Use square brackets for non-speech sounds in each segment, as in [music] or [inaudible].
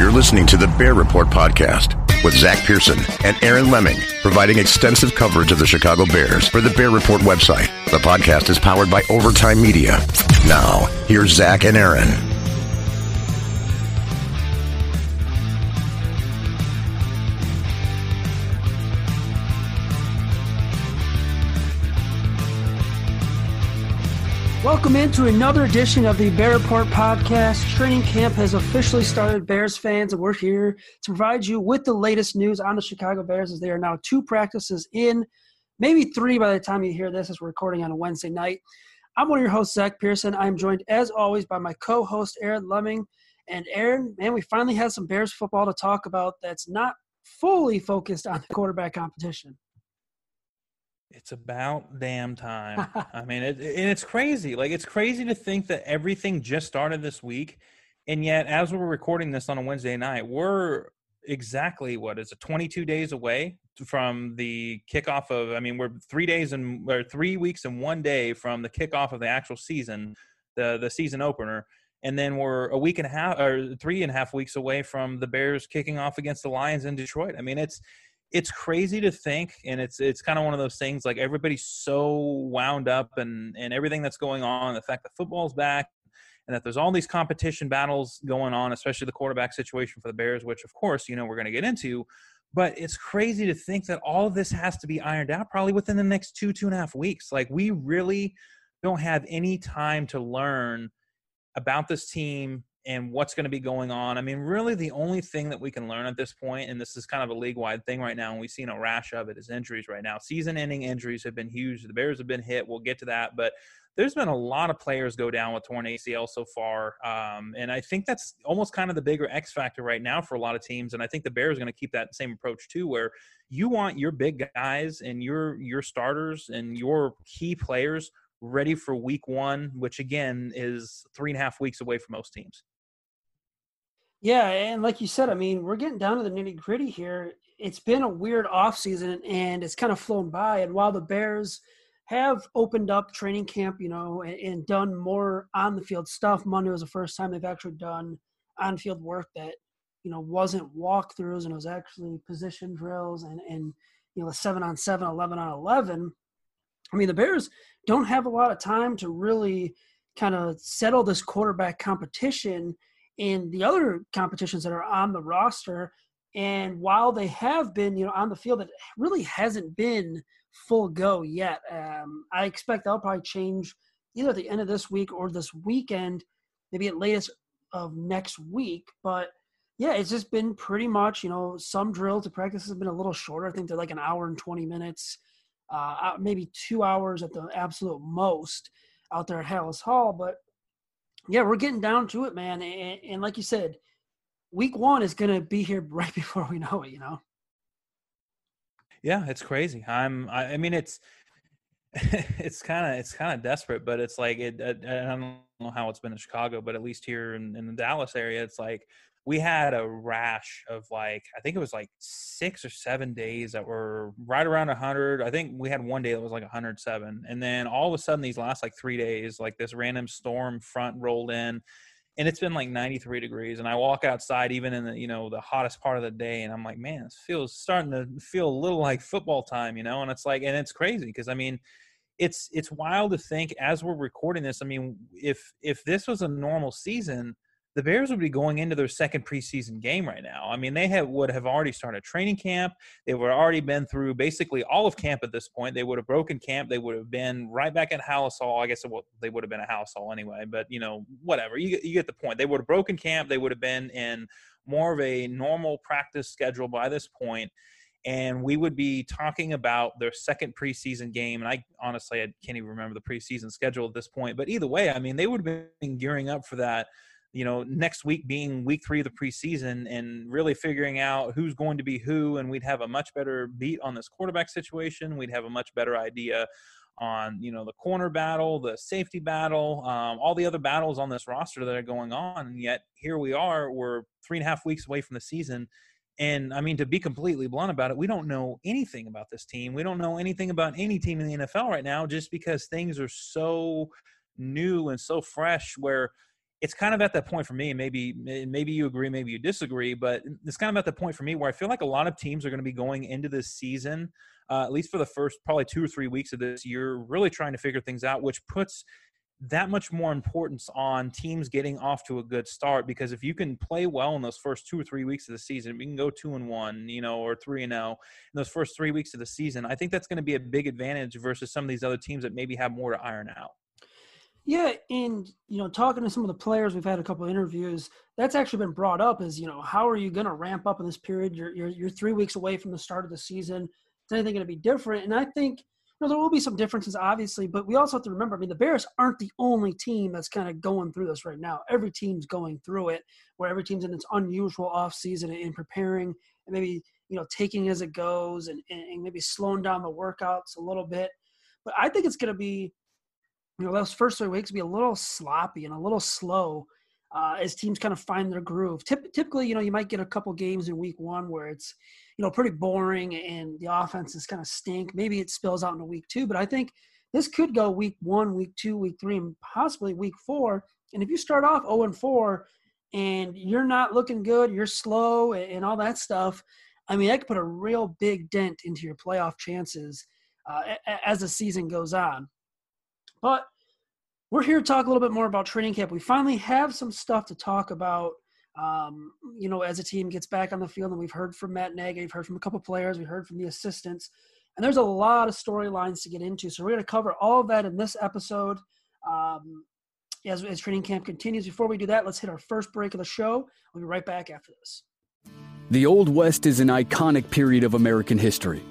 You're listening to the Bear Report podcast with Zach Pearson and Aaron Leming, providing extensive coverage of the Chicago Bears for the Bear Report website. The podcast is powered by Overtime Media. Now, here's Zach and Aaron. Welcome into another edition of the Bear Report podcast. Training camp has officially started, Bears fans, and we're here to provide you with the latest news on the Chicago Bears as they are now two practices in, maybe three by the time you hear this as we're recording on a Wednesday night. I'm one of your hosts, Zach Pearson. I'm joined, as always, by my co host, Aaron Leming. And Aaron, man, we finally have some Bears football to talk about that's not fully focused on the quarterback competition. It's about damn time. [laughs] I mean, it, and it's crazy. Like, it's crazy to think that everything just started this week. And yet, as we're recording this on a Wednesday night, we're exactly what is it, 22 days away from the kickoff of, I mean, we're three days and, or three weeks and one day from the kickoff of the actual season, the, the season opener. And then we're a week and a half or three and a half weeks away from the Bears kicking off against the Lions in Detroit. I mean, it's, it's crazy to think and it's it's kind of one of those things like everybody's so wound up and and everything that's going on the fact that football's back and that there's all these competition battles going on especially the quarterback situation for the bears which of course you know we're going to get into but it's crazy to think that all of this has to be ironed out probably within the next two two and a half weeks. Like we really don't have any time to learn about this team and what's going to be going on. I mean, really, the only thing that we can learn at this point, and this is kind of a league wide thing right now, and we've seen a rash of it, is injuries right now. Season ending injuries have been huge. The Bears have been hit. We'll get to that. But there's been a lot of players go down with torn ACL so far. Um, and I think that's almost kind of the bigger X factor right now for a lot of teams. And I think the Bears are going to keep that same approach too, where you want your big guys and your your starters and your key players ready for week one, which again is three and a half weeks away for most teams. Yeah, and like you said, I mean, we're getting down to the nitty gritty here. It's been a weird off season, and it's kind of flown by. And while the Bears have opened up training camp, you know, and, and done more on the field stuff, Monday was the first time they've actually done on field work that you know wasn't walkthroughs and it was actually position drills and and you know the seven on seven, 11 on eleven. I mean, the Bears don't have a lot of time to really kind of settle this quarterback competition in the other competitions that are on the roster. And while they have been, you know, on the field, it really hasn't been full go yet. Um, I expect that'll probably change either at the end of this week or this weekend, maybe at latest of next week. But yeah, it's just been pretty much, you know, some drills to practice has been a little shorter. I think they're like an hour and 20 minutes, uh, maybe two hours at the absolute most. out there at Halas Hall. But yeah, we're getting down to it, man. And, and like you said, week one is going to be here [laughs] right before we know it, you know? Yeah, it's crazy. I'm, I, I mean, it's, [laughs] it's kind of it's kind of desperate, but it's like it. I, I, don't know how it's been in Chicago, but at least here in, in the Dallas area, it's like we had a rash of like I think it was like six or seven days that were right around 100. I think we had one day that was like 107, and then all of a sudden these last like three days, like this random storm front rolled in, and it's been like 93 degrees. And I walk outside even in the you know the hottest part of the day, and I'm like, man, this feels starting to feel a little like football time, you know. And it's like, and it's crazy because I mean it's it's wild to think as we're recording this. I mean, if if this was a normal season, the Bears would be going into their second preseason game right now. I mean, they have, would have already started training camp. They would have already been through basically all of camp at this point. They would have broken camp. They would have been right back at Halas Hall. I guess well, they would have been a Halas Hall anyway, but you know, whatever. You, you get the point. They would have broken camp. They would have been in more of a normal practice schedule by this point and we would be talking about their second preseason game. And I honestly, I can't even remember the preseason schedule at this point. But either way, I mean, they would have been gearing up for that you know, next week being week three of the preseason and really figuring out who's going to be who, and we'd have a much better beat on this quarterback situation. We'd have a much better idea on you know the corner battle, the safety battle, um, all the other battles on this roster that are going on. And yet here we are, we're three and a half weeks away from the season. And I mean, to be completely blunt about it, we don't know anything about this team. We don't know anything about any team in the NFL right now, just because things are so new and so fresh. Where it's kind of at that point for me. Maybe maybe you agree, maybe you disagree, but it's kind of at the point for me where I feel like a lot of teams are going to be going into this season, uh, at least for the first probably two or three weeks of this year, really trying to figure things out, which puts that much more importance on teams getting off to a good start because if you can play well in those first two or three weeks of the season, we can go two and one, you know, or three and zero in those first three weeks of the season. I think that's going to be a big advantage versus some of these other teams that maybe have more to iron out. Yeah, and you know, talking to some of the players, we've had a couple interviews. That's actually been brought up. Is you know, how are you going to ramp up in this period? You're, you're you're three weeks away from the start of the season. Is anything going to be different? And I think you know there will be some differences, obviously, but we also have to remember. I mean, the Bears aren't the only team that's kind of going through this right now. Every team's going through it, where every team's in its unusual off season and preparing, and maybe you know taking as it goes, and, and maybe slowing down the workouts a little bit. But I think it's going to be you know those first three weeks be a little sloppy and a little slow uh, as teams kind of find their groove. Typ- typically, you know, you might get a couple games in week one where it's you know pretty boring and the offense is kind of stink. Maybe it spills out into week two, but I think this could go week one, week two, week three, and possibly week four. And if you start off 0 and 4 and you're not looking good, you're slow and all that stuff, I mean, that could put a real big dent into your playoff chances uh, as the season goes on. But we're here to talk a little bit more about training camp. We finally have some stuff to talk about. Um, you know, as a team gets back on the field, and we've heard from Matt Nagy, we've heard from a couple players, we heard from the assistants, and there's a lot of storylines to get into. So we're going to cover all of that in this episode. Um, as, as training camp continues. Before we do that, let's hit our first break of the show. We'll be right back after this. The Old West is an iconic period of American history.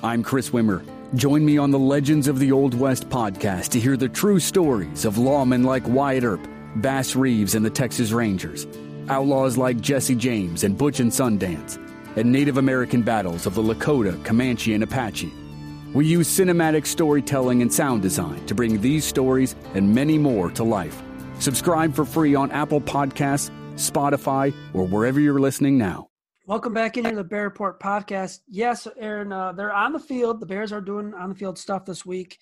I'm Chris Wimmer. Join me on the Legends of the Old West podcast to hear the true stories of lawmen like Wyatt Earp, Bass Reeves and the Texas Rangers, outlaws like Jesse James and Butch and Sundance, and Native American battles of the Lakota, Comanche, and Apache. We use cinematic storytelling and sound design to bring these stories and many more to life. Subscribe for free on Apple Podcasts, Spotify, or wherever you're listening now. Welcome back in here to the Bear Report podcast. Yes, Aaron, uh, they're on the field. The Bears are doing on the field stuff this week,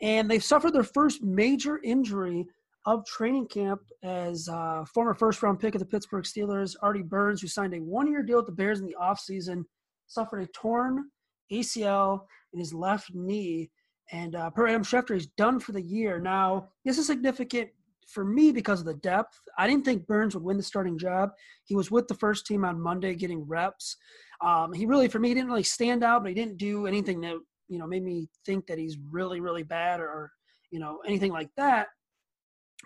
and they've suffered their first major injury of training camp as uh, former first round pick of the Pittsburgh Steelers, Artie Burns, who signed a one year deal with the Bears in the offseason, suffered a torn ACL in his left knee. And uh, per Adam Schefter, he's done for the year. Now, this is significant for me because of the depth. I didn't think Burns would win the starting job. He was with the first team on Monday getting reps. Um, he really, for me, didn't really stand out, but he didn't do anything that you know made me think that he's really, really bad or, you know anything like that.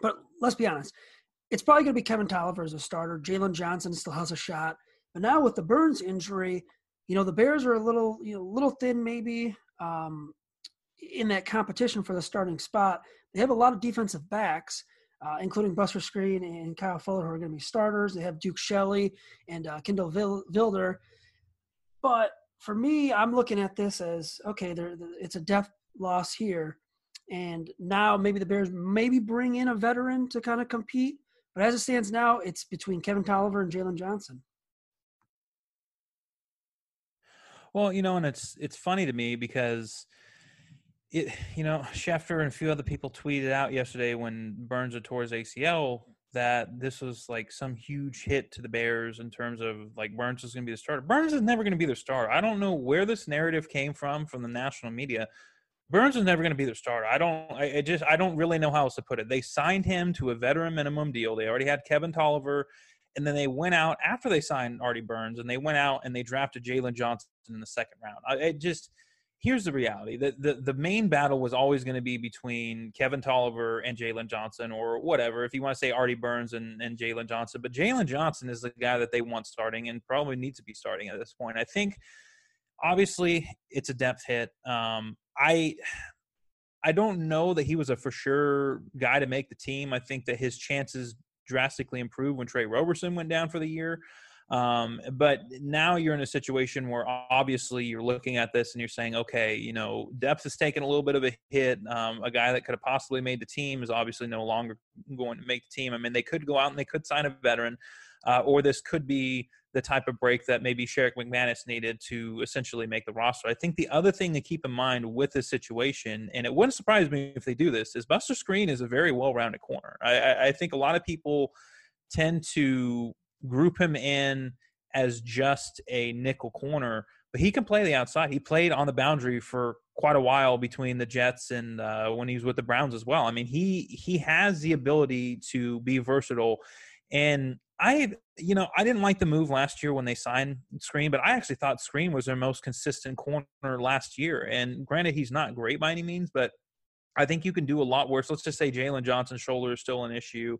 But let's be honest, it's probably going to be Kevin Tolliver as a starter. Jaylon Johnson still has a shot, but now with the Burns injury, you know the Bears are a little, you know, little thin maybe. Um, in that competition for the starting spot. They have a lot of defensive backs, uh, including Buster Skrine and Kyle Fuller, who are going to be starters. They have Duke Shelley and uh, Kindle Vildor. But for me, I'm looking at this as okay, there, it's a depth loss here. And now maybe the Bears maybe bring in a veteran to kind of compete. But as it stands now, it's between Kevin Tolliver and Jaylon Johnson. Well, you know, and it's it's funny to me because it, you know, Schefter and a few other people tweeted out yesterday when Burns had tore his ACL that this was like some huge hit to the Bears in terms of like Burns is going to be the starter. Burns is never going to be their starter. I don't know where this narrative came from from the national media. Burns is never going to be their starter. I don't. I, I just. I don't really know how else to put it. They signed him to a veteran minimum deal. They already had Kevin Tolliver, and then they went out after they signed Artie Burns, and they went out and they drafted Jaylon Johnson in the second round. I, it just here's the reality the, the, the main battle was always going to be between Kevin Tolliver and Jaylon Johnson, or whatever, if you want to say Artie Burns and, and Jaylon Johnson. But Jaylon Johnson is the guy that they want starting and probably needs to be starting at this point. I think obviously it's a depth hit. Um, I. I don't know that he was a for sure guy to make the team. I think that his chances drastically improved when Tre Roberson went down for the year. Um, but now you're in a situation where obviously you're looking at this and you're saying, okay, you know, depth has taken a little bit of a hit. Um, a guy that could have possibly made the team is obviously no longer going to make the team. I mean, they could go out and they could sign a veteran, uh, or this could be the type of break that maybe Sherrick McManis needed to essentially make the roster. I think the other thing to keep in mind with this situation, and it wouldn't surprise me if they do this, is Buster Skrine is a very well-rounded corner. I, I think a lot of people tend to group him in as just a nickel corner, but he can play the outside. He played on the boundary for quite a while between the Jets and uh, when he was with the Browns as well. I mean, he he has the ability to be versatile, and I you know I didn't like the move last year when they signed Skrine, but I actually thought Skrine was their most consistent corner last year. And granted, he's not great by any means, but I think you can do a lot worse. Let's just say Jaylon Johnson's shoulder is still an issue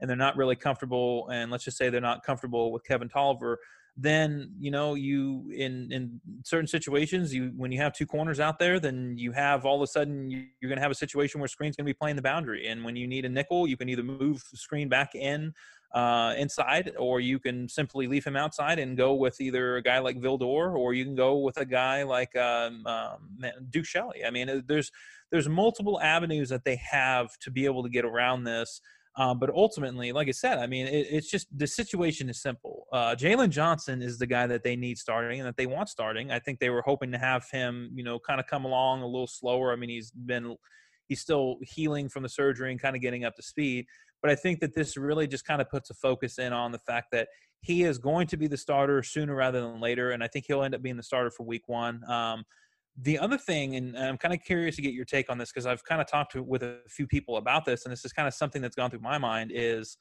and they're not really comfortable, and let's just say they're not comfortable with Kevin Tolliver, then you know you in in certain situations you when you have two corners out there then you have all of a sudden you're going to have a situation where Skrine's going to be playing the boundary. And when you need a nickel you can either move Skrine back in uh, inside or you can simply leave him outside and go with either a guy like Vildor or you can go with a guy like um, um, Duke Shelley. I mean there's there's multiple avenues that they have to be able to get around this um, but ultimately, like I said, I mean, it, it's just the situation is simple. Uh, Jaylon Johnson is the guy that they need starting and that they want starting. I think they were hoping to have him, you know, kind of come along a little slower. I mean, he's been, he's still healing from the surgery and kind of getting up to speed. But I think that this really just kind of puts a focus in on the fact that he is going to be the starter sooner rather than later. And I think he'll end up being the starter for week one. Um, the other thing, and I'm kind of curious to get your take on this because I've kind of talked to, with a few people about this, and this is kind of something that's gone through my mind is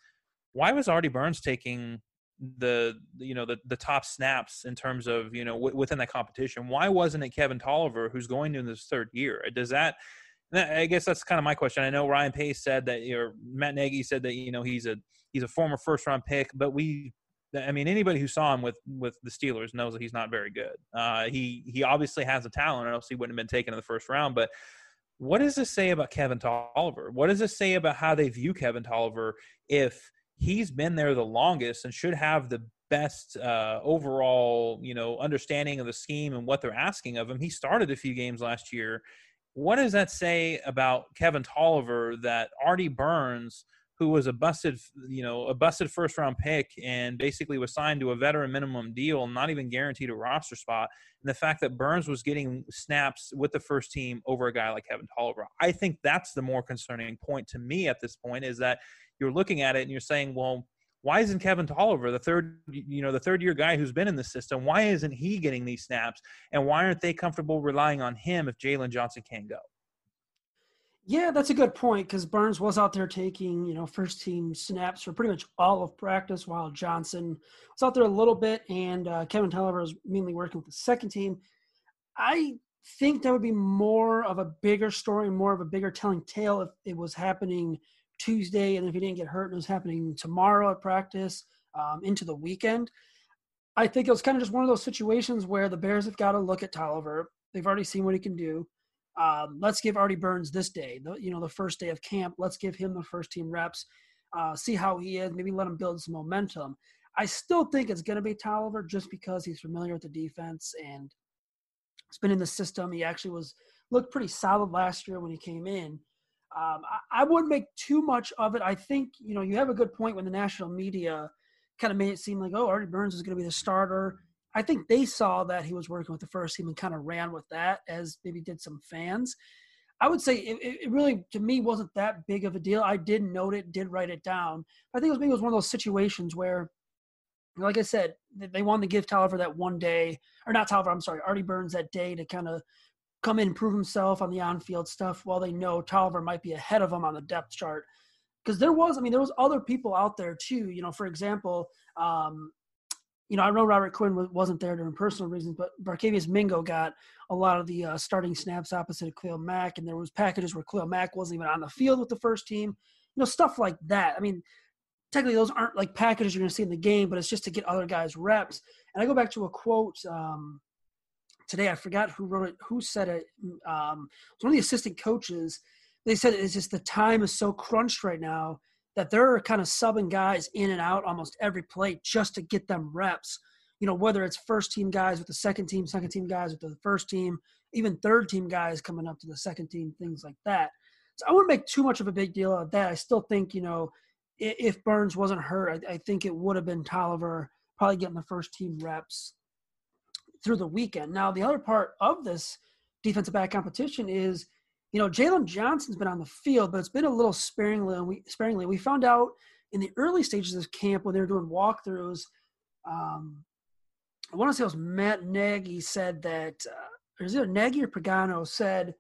why was Artie Burns taking the you know the the top snaps in terms of you know w- within that competition? Why wasn't it Kevin Tolliver who's going into his third year? Does that I guess that's kind of my question. I know Ryan Pace said that, or Matt Nagy said that you know he's a he's a former first round pick, but we I mean, anybody who saw him with with the Steelers knows that he's not very good. Uh, he he obviously has a talent, or else he wouldn't have been taken in the first round. But what does this say about Kevin Tolliver? What does this say about how they view Kevin Tolliver if he's been there the longest and should have the best uh, overall, you know, understanding of the scheme and what they're asking of him? He started a few games last year. What does that say about Kevin Tolliver that Artie Burns – who was a busted, you know, a busted first round pick and basically was signed to a veteran minimum deal, not even guaranteed a roster spot. And the fact that Burns was getting snaps with the first team over a guy like Kevin Tolliver, I think that's the more concerning point to me at this point is that you're looking at it and you're saying, well, why isn't Kevin Tolliver, the third, you know, the third year guy who's been in the system, why isn't he getting these snaps? And why aren't they comfortable relying on him if Jaylon Johnson can't go? Yeah, that's a good point because Burns was out there taking, you know, first team snaps for pretty much all of practice, while Johnson was out there a little bit, and uh, Kevin Tolliver was mainly working with the second team. I think that would be more of a bigger story, more of a bigger telling tale if it was happening Tuesday, and if he didn't get hurt, and it was happening tomorrow at practice um, into the weekend. I think it was kind of just one of those situations where the Bears have got to look at Tolliver. They've already seen what he can do Um, let's give Artie Burns this day, the, you know, the first day of camp. Let's give him the first team reps, uh, see how he is, maybe let him build some momentum. I still think it's going to be Tolliver just because he's familiar with the defense and he's been in the system. He actually was looked pretty solid last year when he came in. Um, I, I, wouldn't make too much of it. I think you know you have a good point when the national media kind of made it seem like oh Artie Burns is going to be the starter. I think they saw that he was working with the first team and kind of ran with that, as maybe did some fans. I would say it, it, really, to me, wasn't that big of a deal. I did note it, did write it down. I think it was maybe it was one of those situations where, like I said, they wanted to give Tolliver that one day, or not Tolliver, I'm sorry, Artie Burns that day to kind of come in and prove himself on the on-field stuff while they know Tolliver might be ahead of him on the depth chart. Because there was, I mean, there was other people out there too. You know, for example, um, you know, I know Robert Quinn wasn't there during personal reasons, but Barkevious Mingo got a lot of the uh, starting snaps opposite of Khalil Mack, and there was packages where Khalil Mack wasn't even on the field with the first team. You know, stuff like that. I mean, technically those aren't like packages you're going to see in the game, but it's just to get other guys reps. And I go back to a quote um, today. I forgot who wrote it, who said it. Um, it one of the assistant coaches. They said it's just the time is so crunched right now that they're kind of subbing guys in and out almost every play just to get them reps. You know, whether it's first team guys with the second team, second team guys with the first team, even third team guys coming up to the second team, things like that. So I wouldn't make too much of a big deal of that. I still think, you know, if Burns wasn't hurt, I, I think it would have been Tolliver probably getting the first team reps through the weekend. Now, the other part of this defensive back competition is – you know, Jaylon Johnson's been on the field, but it's been a little sparingly. We, sparingly. We found out in the early stages of camp when they were doing walkthroughs. Um, I want to say it was Matt Nagy said that, uh, or is it Nagy or Pagano said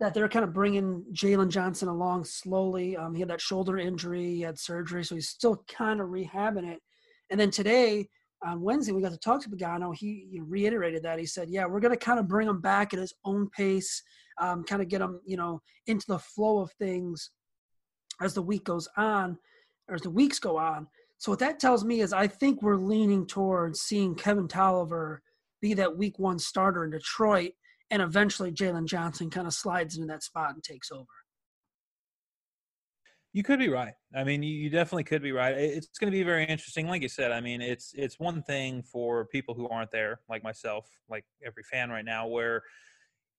that they were kind of bringing Jaylon Johnson along slowly. Um, he had that shoulder injury, he had surgery, so he's still kind of rehabbing it. And then today, on Wednesday, we got to talk to Pagano. He, he reiterated that. He said, "Yeah, we're going to kind of bring him back at his own pace." Um, kind of get them, you know, into the flow of things as the week goes on, or as the weeks go on. So what that tells me is I think we're leaning towards seeing Kevin Tolliver be that week one starter in Detroit, and eventually Jaylon Johnson kind of slides into that spot and takes over. You could be right. I mean, you definitely could be right. It's going to be very interesting. Like you said, I mean, it's it's one thing for people who aren't there, like myself, like every fan right now, where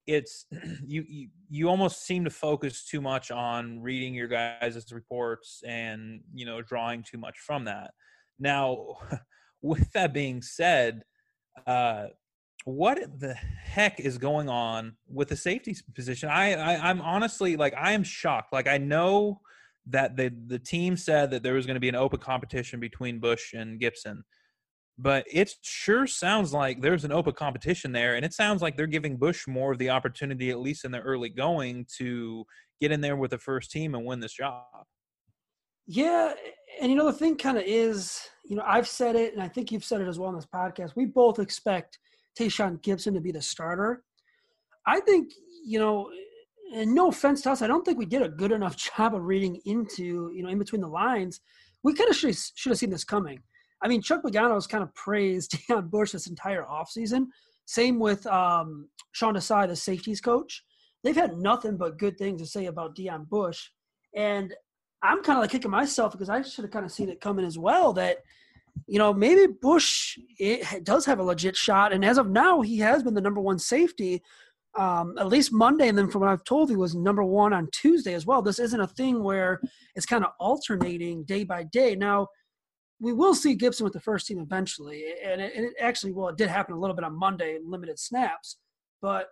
it's [clears throat] you, you you almost seem to focus too much on reading your guys' reports and you know drawing too much from that. Now [laughs] with that being said uh what the heck is going on with the safety position? I, I i'm honestly like i am shocked. Like i know that the the team said that there was going to be an open competition between bush and gibson but it sure sounds like there's an open competition there and it sounds like they're giving bush more of the opportunity at least in the early going to get in there with the first team and win this job. Yeah and you know the thing kind of is you know i've said it and i think you've said it as well in this podcast we both expect Tashaun Gibson to be the starter. I think you know and no offense to us i don't think we did a good enough [laughs] job of reading into you know in between the lines. We kind of should have seen this coming I mean, Chuck Pagano has kind of praised [laughs] Deon Bush this entire offseason. Same with um, Sean Desai, the safeties coach. They've had nothing but good things to say about Deon Bush. And I'm kind of like kicking myself because I should have kind of seen it coming as well that, you know, maybe Bush it does have a legit shot. And as of now, he has been the number one safety, um, at least Monday. And then from what I've told, he was number one on Tuesday as well. This isn't a thing where it's kind of alternating day by day. Now, we will see Gibson with the first team eventually, and it, it, actually, well, it did happen a little bit on Monday, limited snaps. But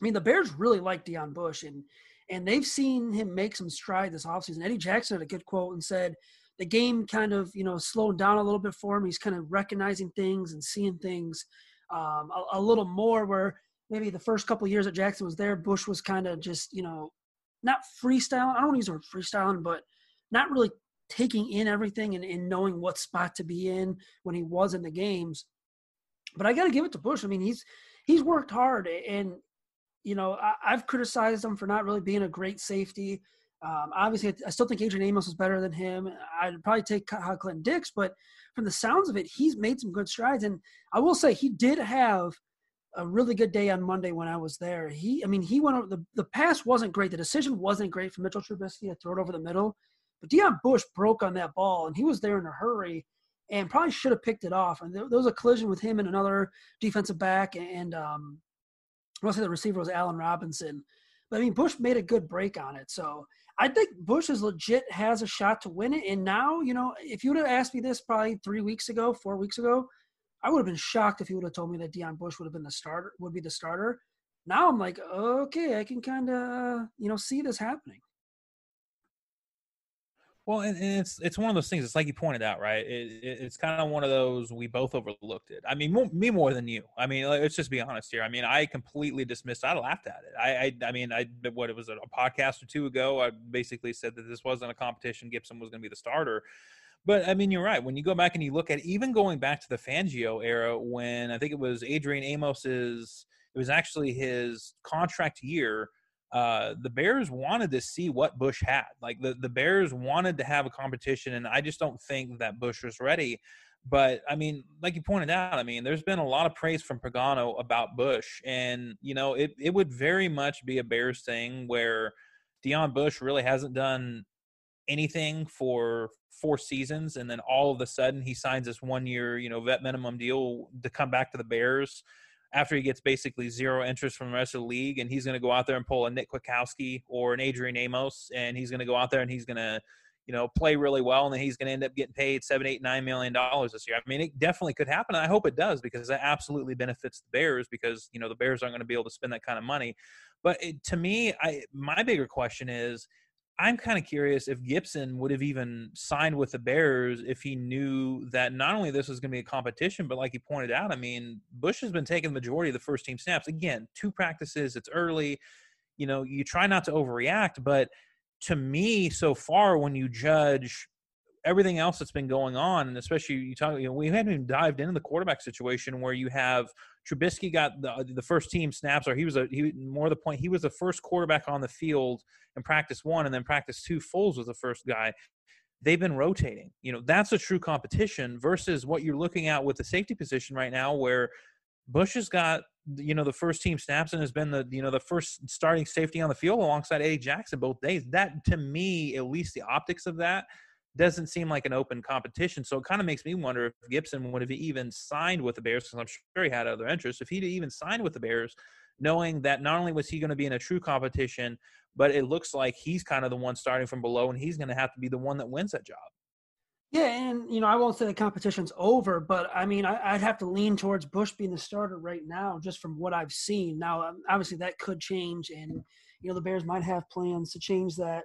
I mean, the Bears really like Deon Bush, and and they've seen him make some stride this offseason. Eddie Jackson had a good quote and said the game kind of you know slowed down a little bit for him. He's kind of recognizing things and seeing things um, a, a, little more. Where maybe the first couple years that Jackson was there, Bush was kind of just you know not freestyling. I don't want to use the word freestyling, but not really taking in everything and, and knowing what spot to be in when he was in the games. But I got to give it to Bush. I mean, he's he's worked hard, and you know I, have criticized him for not really being a great safety. Um, obviously, I still think Adrian Amos is better than him. I'd probably take Clinton Dix, but from the sounds of it, he's made some good strides. And I will say he did have a really good day on Monday when I was there. He, I mean, he went over the, the pass wasn't great. The decision wasn't great for Mitchell Trubisky to throw it over the middle, but Deon Bush broke on that ball and he was there in a hurry and probably should have picked it off. And there, there was a collision with him and another defensive back and um, I want to say the receiver was Allen Robinson. But I mean, Bush made a good break on it. So I think Bush is legit has a shot to win it. And now, you know, if you would have asked me this probably three weeks ago, four weeks ago, I would have been shocked if you would have told me that Deon Bush would have been the starter, would be the starter. Now I'm like, okay, I can kind of, you know, see this happening. Well, and, and, it's it's one of those things. It's like you pointed out, right? It, it, it's kind of one of those we both overlooked it. I mean, more, me more than you. I mean, let's just be honest here. I mean, I completely dismissed. I laughed at it. I, I, I mean, I what it was a podcast or two ago. I basically said that this wasn't a competition. Gibson was going to be the starter. But I mean, you're right. When you go back and you look at even going back to the Fangio era, when I think it was Adrian Amos's, it was actually his contract year. Uh, the Bears wanted to see what Bush had. Like the, the Bears wanted to have a competition, and I just don't think that Bush was ready. But I mean, like you pointed out, I mean, there's been a lot of praise from Pagano about Bush, and you know, it it would very much be a Bears thing where Deon Bush really hasn't done anything for four seasons, and then all of a sudden he signs this one year, you know, vet minimum deal to come back to the Bears after he gets basically zero interest from the rest of the league, and he's going to go out there and pull a Nick Kwiatkowski or an Adrian Amos, and he's going to go out there and he's going to, you know, play really well, and then he's going to end up getting paid seven, eight, nine million dollars this year. I mean, it definitely could happen. I hope it does because that absolutely benefits the Bears because you know the Bears aren't going to be able to spend that kind of money. But it, to me, I my bigger question is I'm kind of curious if Gibson would have even signed with the Bears if he knew that not only this was going to be a competition, but like he pointed out, I mean, Bush has been taking the majority of the first team snaps. Again, two practices, it's early. You know, you try not to overreact, but to me, so far, when you judge everything else that's been going on, and especially you talk, you know, we haven't even dived into the quarterback situation where you have Trubisky got the uh, the first team snaps, or he was a he more the point he was the first quarterback on the field in practice one, and then practice two, Foles was the first guy. They've been rotating. You know, that's a true competition versus what you're looking at with the safety position right now, where Bush has got you know the first team snaps and has been the you know the first starting safety on the field alongside Eddie Jackson both days. That to me, at least the optics of that doesn't seem like an open competition. So it kind of makes me wonder if Gibson would have even signed with the Bears, because I'm sure he had other interests. If he'd even signed with the Bears, knowing that not only was he going to be in a true competition, but it looks like he's kind of the one starting from below, and he's going to have to be the one that wins that job. Yeah, and you know, I won't say the competition's over, but I mean, I, would have to lean towards Bush being the starter right now, just from what I've seen. Now, um, obviously, that could change, and you know, the Bears might have plans to change that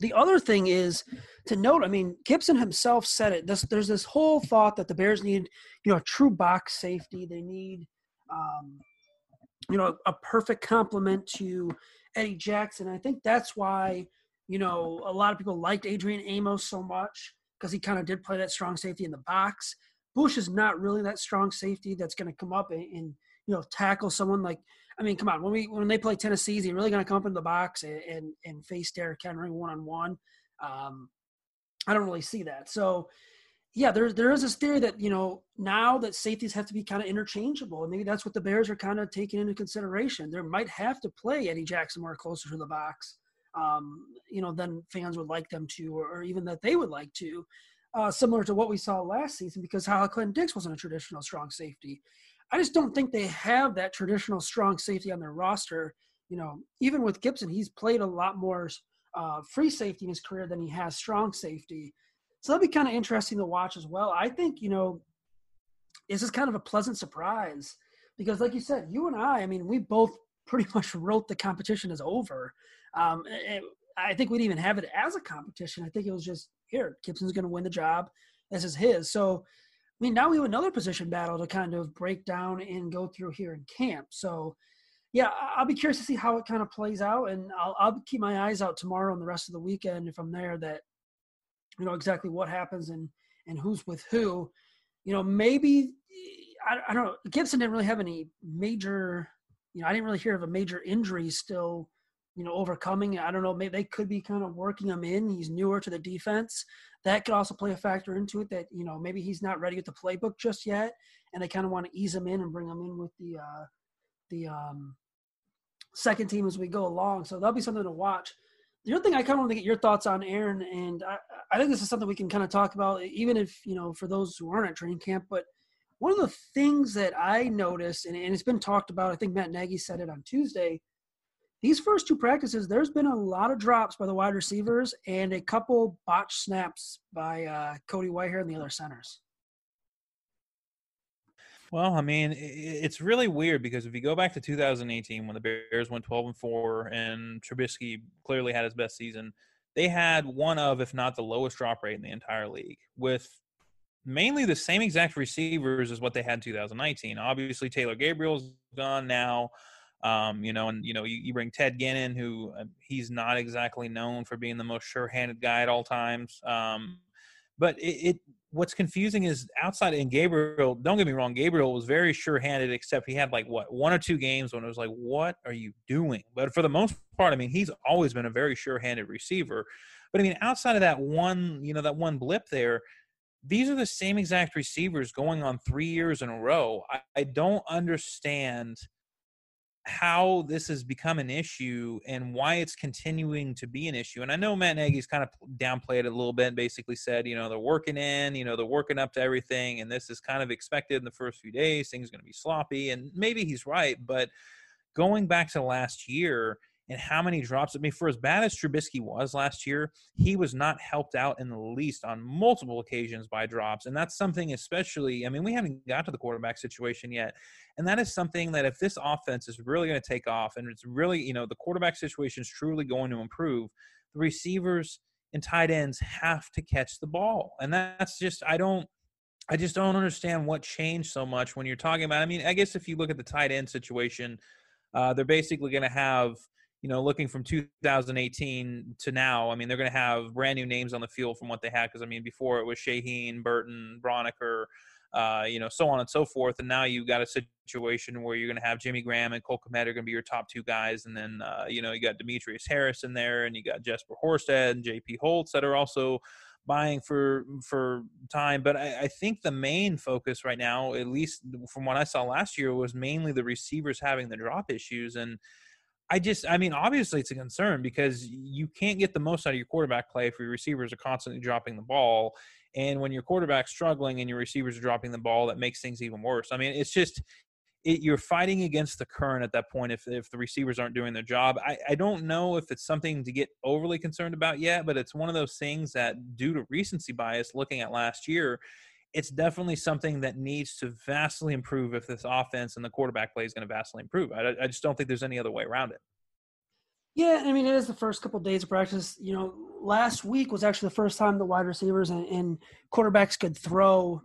the other thing is to note, I mean, Gibson himself said it. This, there's this whole thought that the Bears need, you know, a true box safety. They need, um, you know, a perfect complement to Eddie Jackson. I think that's why, you know, a lot of people liked Adrian Amos so much because he kind of did play that strong safety in the box. Bush is not really that strong safety that's going to come up and, and, you know, tackle someone like I mean, come on. When we when they play Tennessee, is he really going to come up in the box and, and, and face Derrick Henry one on one? I don't really see that. So, yeah, there there is this theory that you know now that safeties have to be kind of interchangeable, and maybe that's what the Bears are kind of taking into consideration. There might have to play Eddie Jackson more closer to the box, um, you know, than fans would like them to, or, or even that they would like to. Uh, similar to what we saw last season, because Hal Clinton Dix wasn't a traditional strong safety. I just don't think they have that traditional strong safety on their roster. You know, even with Gibson, he's played a lot more uh, free safety in his career than he has strong safety. So that'll be kind of interesting to watch as well. I think, you know, this is kind of a pleasant surprise because, like you said, you and I, I mean, we both pretty [laughs] much wrote the competition as over. Um, it, I think we'd even have it as a competition. I think it was just here, Gibson's going to win the job. This is his. So I mean, now we have another position battle to kind of break down and go through here in camp. So, yeah, I'll be curious to see how it kind of plays out, and I'll, I'll keep my eyes out tomorrow and the rest of the weekend if I'm there. That you know exactly what happens and and who's with who. You know, maybe I, I don't know. Gibson didn't really have any major. You know, I didn't really hear of a major injury still you know, overcoming. I don't know. Maybe they could be kind of working him in. He's newer to the defense. That could also play a factor into it. That you know maybe he's not ready with the playbook just yet, and they kind of want to ease him in and bring him in with the uh, the um, second team as we go along. So that'll be something to watch. The other thing I kind of want to get your thoughts on, Aaron, and I, I think this is something we can kind of talk about, even if you know for those who aren't at training camp. But one of the things that I noticed, and, and it's been talked about, I think Matt Nagy said it on Tuesday. These first two practices, there's been a lot of drops by the wide receivers and a couple botch snaps by uh, Cody Whitehair and the other centers. Well, I mean, it's really weird because if you go back to 2018 when the Bears went 12 and 4 and Trubisky clearly had his best season, they had one of, if not the lowest drop rate in the entire league with mainly the same exact receivers as what they had in 2019. Obviously, Taylor Gabriel's gone now. Um, you know, and you know, you, you bring Ted Ginn, who uh, he's not exactly known for being the most sure-handed guy at all times. Um, but it, it, what's confusing is outside in Gabriel. Don't get me wrong, Gabriel was very sure-handed, except he had like what one or two games when it was like, "What are you doing?" But for the most part, I mean, he's always been a very sure-handed receiver. But I mean, outside of that one, you know, that one blip there, these are the same exact receivers going on three years in a row. I, I don't understand how this has become an issue and why it's continuing to be an issue. And I know Matt Nagy's kind of downplayed it a little bit, basically said, you know, they're working in, you know, they're working up to everything, and this is kind of expected in the first few days. Things are going to be sloppy, and maybe he's right. But going back to last year, and how many drops. I mean, for as bad as Trubisky was last year, he was not helped out in the least on multiple occasions by drops. And that's something, especially, I mean, we haven't got to the quarterback situation yet. And that is something that if this offense is really going to take off and it's really, you know, the quarterback situation is truly going to improve, the receivers and tight ends have to catch the ball. And that's just, I don't. I just don't understand what changed so much when you're talking about. I mean, I guess if you look at the tight end situation, uh, they're basically going to have you know, looking from 2018 to now, I mean, they're going to have brand new names on the field from what they had. Because I mean, before it was Shaheen, Burton, Braunecker, uh, you know, so on and so forth. And now you've got a situation where you're going to have Jimmy Graham and Cole Kmet are going to be your top two guys, and then uh, you know you got Demetrius Harris in there, and you got Jesper Horsted and J.P. Holtz that are also buying for for time. But I, I, think the main focus right now, at least from what I saw last year, was mainly the receivers having the drop issues and I just, I mean, obviously it's a concern because you can't get the most out of your quarterback play if your receivers are constantly dropping the ball. And when your quarterback's struggling and your receivers are dropping the ball, that makes things even worse. I mean, it's just, it, you're fighting against the current at that point if, if the receivers aren't doing their job. I, I don't know if it's something to get overly concerned about yet, but it's one of those things that, due to recency bias, looking at last year, it's definitely something that needs to vastly improve if this offense and the quarterback play is going to vastly improve. I, I just don't think there's any other way around it. Yeah, I mean, it is the first couple of days of practice. You know, last week was actually the first time the wide receivers and, and quarterbacks could throw,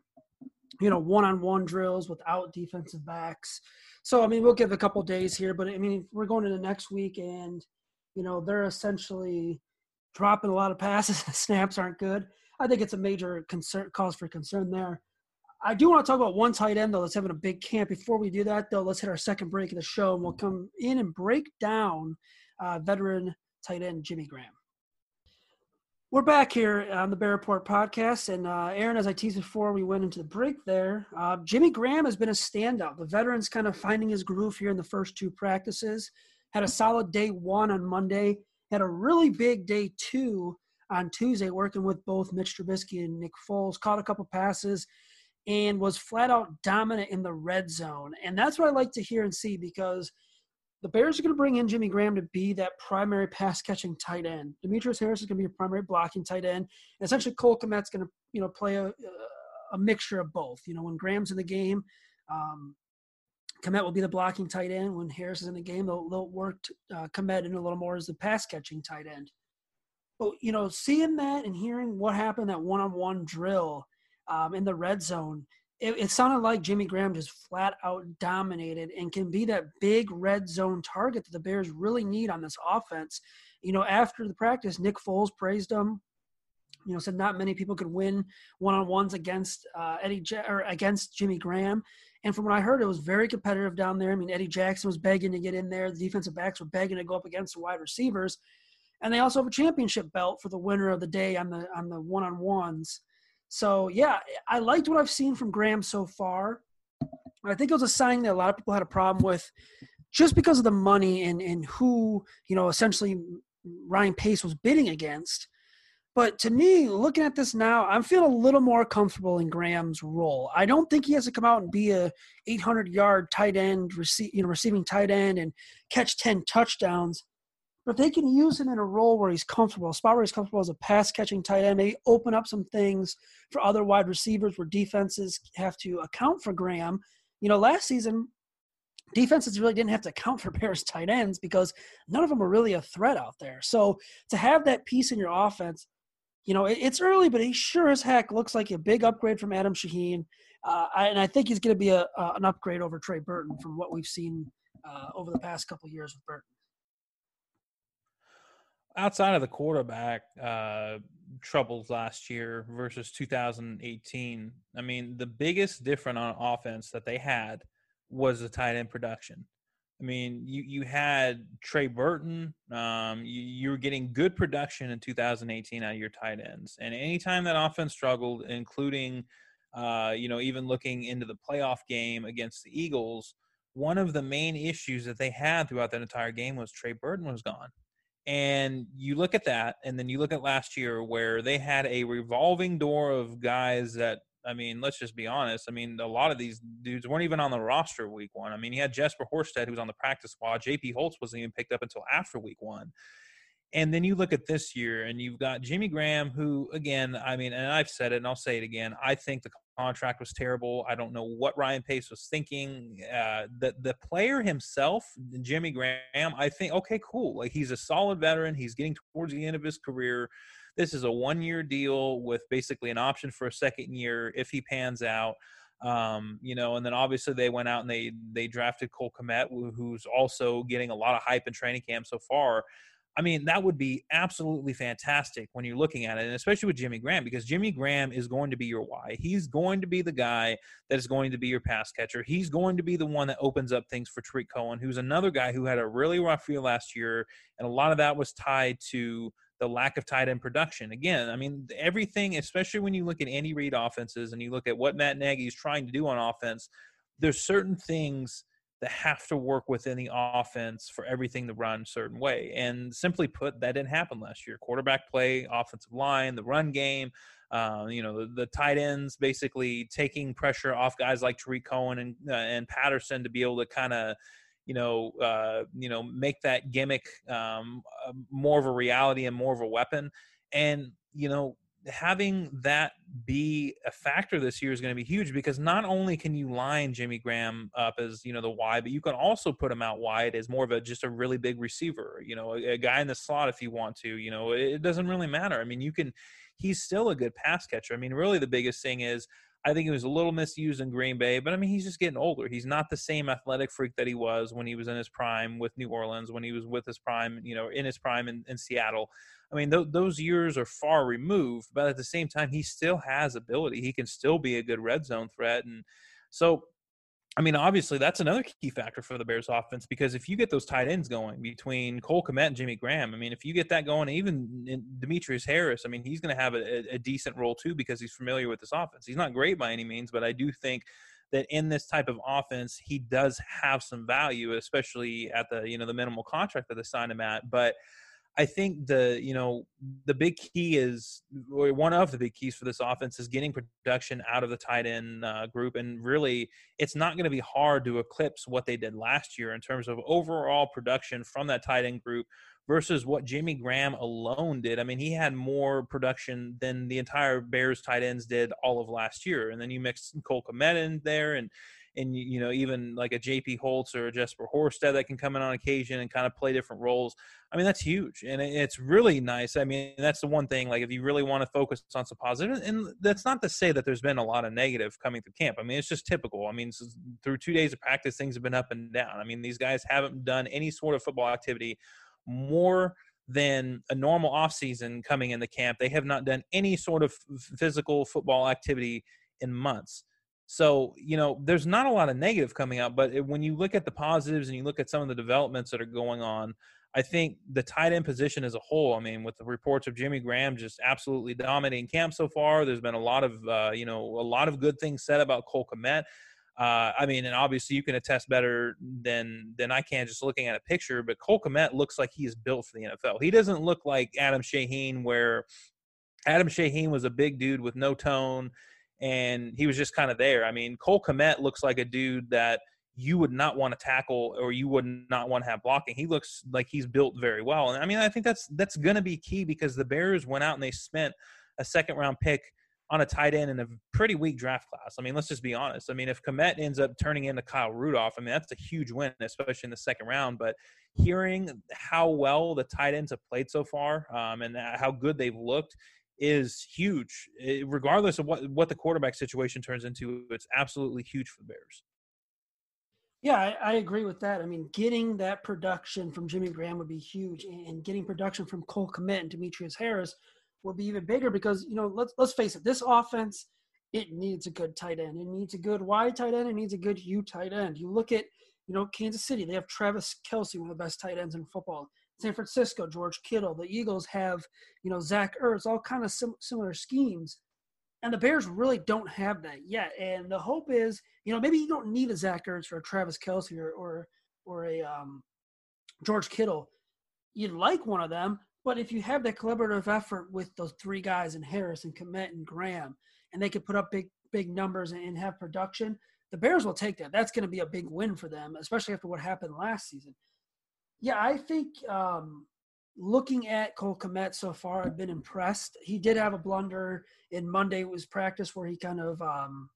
you know, one-on-one drills without defensive backs. So, I mean, we'll give a couple days here, but I mean, we're going into next week, and you know, they're essentially dropping a lot of passes. [laughs] snaps aren't good. I think it's a major concern, cause for concern there. I do want to talk about one tight end though that's having a big camp. Before we do that though, let's hit our second break of the show, and we'll come in and break down uh, veteran tight end Jimmy Graham. We're back here on the Bear Report podcast, and uh, Aaron, as I teased before, we went into the break there. Uh, Jimmy Graham has been a standout. The veteran's kind of finding his groove here in the first two practices. Had a solid day one on Monday. Had a really big day two on Tuesday, working with both Mitch Trubisky and Nick Foles, caught a couple passes, and was flat out dominant in the red zone. And that's what I like to hear and see because the Bears are going to bring in Jimmy Graham to be that primary pass catching tight end. Demetrius Harris is going to be a primary blocking tight end. And essentially, Cole Kmet's going to you know play a, a mixture of both. You know, when Graham's in the game, um, Kmet will be the blocking tight end. When Harris is in the game, they'll, they'll work uh, Kmet in a little more as the pass catching tight end. But you know, seeing that and hearing what happened that one-on-one drill um, in the red zone, it, it, sounded like Jimmy Graham just flat out dominated and can be that big red zone target that the Bears really need on this offense. You know, after the practice, Nick Foles praised him. You know, said not many people could win one on ones against uh, Eddie or against Jimmy Graham. And from what I heard, it was very competitive down there. I mean, Eddie Jackson was begging to get in there. The defensive backs were begging to go up against the wide receivers. And they also have a championship belt for the winner of the day on the on the one on ones. So yeah, I liked what I've seen from Graham so far. I think it was a sign that a lot of people had a problem with just because of the money and, and who, you know, essentially Ryan Pace was bidding against. But to me, looking at this now, I'm feeling a little more comfortable in Graham's role. I don't think he has to come out and be a 800 yard tight end, receive, you know, receiving tight end and catch 10 touchdowns. But if they can use him in a role where he's comfortable, a spot where he's comfortable as a pass catching tight end, maybe open up some things for other wide receivers where defenses have to account for Graham. You know, last season, defenses really didn't have to account for [laughs] Bears tight ends because none of them were really a threat out there. So to have that piece in your offense, you know, it's early, but he sure as heck looks like a big upgrade from Adam Shaheen. Uh, and I think he's going to be a, uh, an upgrade over Trey Burton from what we've seen uh, over the past couple years with Burton. Outside of the quarterback uh, troubles last year versus 2018, I mean, the biggest difference on offense that they had was the tight end production. I mean, you you had Trey Burton. Um, you, you were getting good production in 2018 out of your tight ends, and anytime that offense struggled, including, uh, you know, even looking into the playoff game against the Eagles, one of the main issues that they had throughout that entire game was Trey Burton was gone. And you look at that, and then you look at last year where they had a revolving door of guys that I mean, let's just be honest. I mean, a lot of these dudes weren't even on the roster week one. I mean, he had Jesper Horsted, who was on the practice squad. JP Holtz wasn't even picked up until after week one. And then you look at this year, and you've got Jimmy Graham, who, again, I mean, and I've said it, and I'll say it again. I think the contract was terrible. I don't know what Ryan Pace was thinking. Uh, the the player himself, Jimmy Graham, I think, okay, cool. Like he's a solid veteran. He's getting towards the end of his career. This is a one year deal with basically an option for a second year if he pans out. Um, you know, and then obviously they went out and they they drafted Cole Kmet, who's also getting a lot of hype in training camp so far. I mean, that would be absolutely fantastic when you're looking at it, and especially with Jimmy Graham, because Jimmy Graham is going to be your why. He's going to be the guy that is going to be your pass catcher. He's going to be the one that opens up things for Tarik Cohen, who's another guy who had a really rough year last year, and a lot of that was tied to the lack of tight end production. Again, I mean, everything, especially when you look at Andy Reid offenses and you look at what Matt Nagy is trying to do on offense, there's certain things that have to work within the offense for everything to run a certain way. And simply put, that didn't happen last year. Quarterback play, offensive line, the run game, uh, you know, the, the, tight ends basically taking pressure off guys like Tarik Cohen and uh, and Patterson to be able to kind of you know, uh, you know, make that gimmick um, uh, more of a reality and more of a weapon. And you know, having that be a factor this year is going to be huge because not only can you line Jimmy Graham up as you know the wide, but you can also put him out wide as more of a just a really big receiver. You know, a, a guy in the slot if you want to. You know, it, it doesn't really matter. I mean, you can. He's still a good pass catcher. I mean, really, the biggest thing is I think he was a little misused in Green Bay, but I mean, he's just getting older. He's not the same athletic freak that he was when he was in his prime with New Orleans, when he was with his prime, you know, in his prime in, in Seattle. I mean, th- those years are far removed, but at the same time, he still has ability. He can still be a good red zone threat. And so I mean, obviously, that's another key factor for the Bears offense because if you get those tight ends going between Cole Kmet and Jimmy Graham, I mean, if you get that going, even Demetrius Harris, I mean, he's going to have a, a, decent role too because he's familiar with this offense. He's not great by any means, but I do think that in this type of offense, he does have some value, especially at the you know the minimal contract that they signed him at. But I think the you know the big key is one of the big keys for this offense is getting production out of the tight end uh, group, and really it's not going to be hard to eclipse what they did last year in terms of overall production from that tight end group versus what Jimmy Graham alone did. I mean, he had more production than the entire Bears tight ends did all of last year, and then you mix Cole Kmet in there and and you know even like a JP Holtz or a Jesper Horsted that can come in on occasion and kind of play different roles. I mean that's huge and it's really nice. I mean that's the one thing like if you really want to focus on some positive, and that's not to say that there's been a lot of negative coming through camp. I mean it's just typical. I mean through two days of practice things have been up and down. I mean these guys haven't done any sort of football activity more than a normal offseason coming in the camp. They have not done any sort of physical football activity in months. So, you know, there's not a lot of negative coming out, but when you look at the positives and you look at some of the developments that are going on, I think the tight end position as a whole, I mean, with the reports of Jimmy Graham just absolutely dominating camp so far, there's been a lot of, uh, you know, a lot of good things said about Cole Kmet. Uh, I mean, and obviously you can attest better than than I can just looking at a picture. But Cole Kmet looks like he is built for the NFL. He doesn't look like Adam Shaheen, where Adam Shaheen was a big dude with no tone, and he was just kind of there. I mean, Cole Kmet looks like a dude that you would not want to tackle or you would not want to have blocking. He looks like he's built very well, and I mean, I think that's that's going to be key because the Bears went out and they spent a second round pick on a tight end in a pretty weak draft class. I mean, let's just be honest. I mean, if Kmet ends up turning into Kyle Rudolph, I mean, that's a huge win, especially in the second round. But hearing how well the tight ends have played so far um, and how good they've looked is huge. It, regardless of what, what the quarterback situation turns into, it's absolutely huge for the Bears. Yeah, I, I, agree with that. I mean, getting that production from Jimmy Graham would be huge, and getting production from Cole Kmet and Demetrius Harris – will be even bigger because you know let's let's face it, this offense it needs a good tight end. It needs a good wide tight end. It needs a good U tight end. You look at you know Kansas City, they have Travis Kelce, one of the best tight ends in football. San Francisco, George Kittle. The Eagles have you know Zach Ertz, all kind of sim- similar schemes. And the Bears really don't have that yet. And the hope is, you know, maybe you don't need a Zach Ertz or a Travis Kelce or or, or a um, George Kittle. You'd like one of them, but if you have that collaborative effort with those three guys in Harris and Kmet and Graham, and they could put up big big numbers and have production, the Bears will take that. That's going to be a big win for them, especially after what happened last season. Yeah, I think um, looking at Cole Kmet so far, I've been impressed. He did have a blunder in Monday was practice where he kind of um,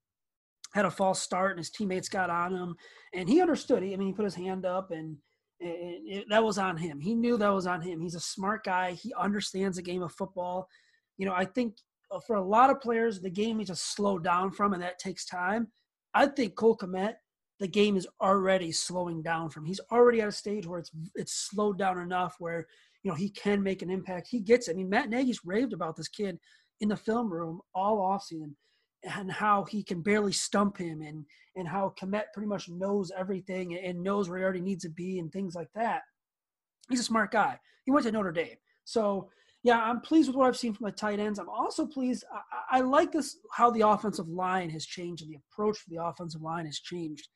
had a false start and his teammates got on him, and he understood. I mean, he put his hand up and it, it, that was on him. He knew that was on him. He's a smart guy. He understands the game of football. You know, I think uh, for a lot of players, the game needs to slow down from, and that takes time. I think Cole Kmet, the game is already slowing down from. He's already at a stage where it's it's slowed down enough where you know he can make an impact. He gets it. I mean, Matt Nagy's raved about this kid in the film room all offseason and how he can barely stump him and and how Kmet pretty much knows everything and knows where he already needs to be and things like that. He's a smart guy. He went to Notre Dame. So yeah, I'm pleased with what I've seen from the tight ends. I'm also pleased. I, I like this how the offensive line has changed and the approach for the offensive line has changed.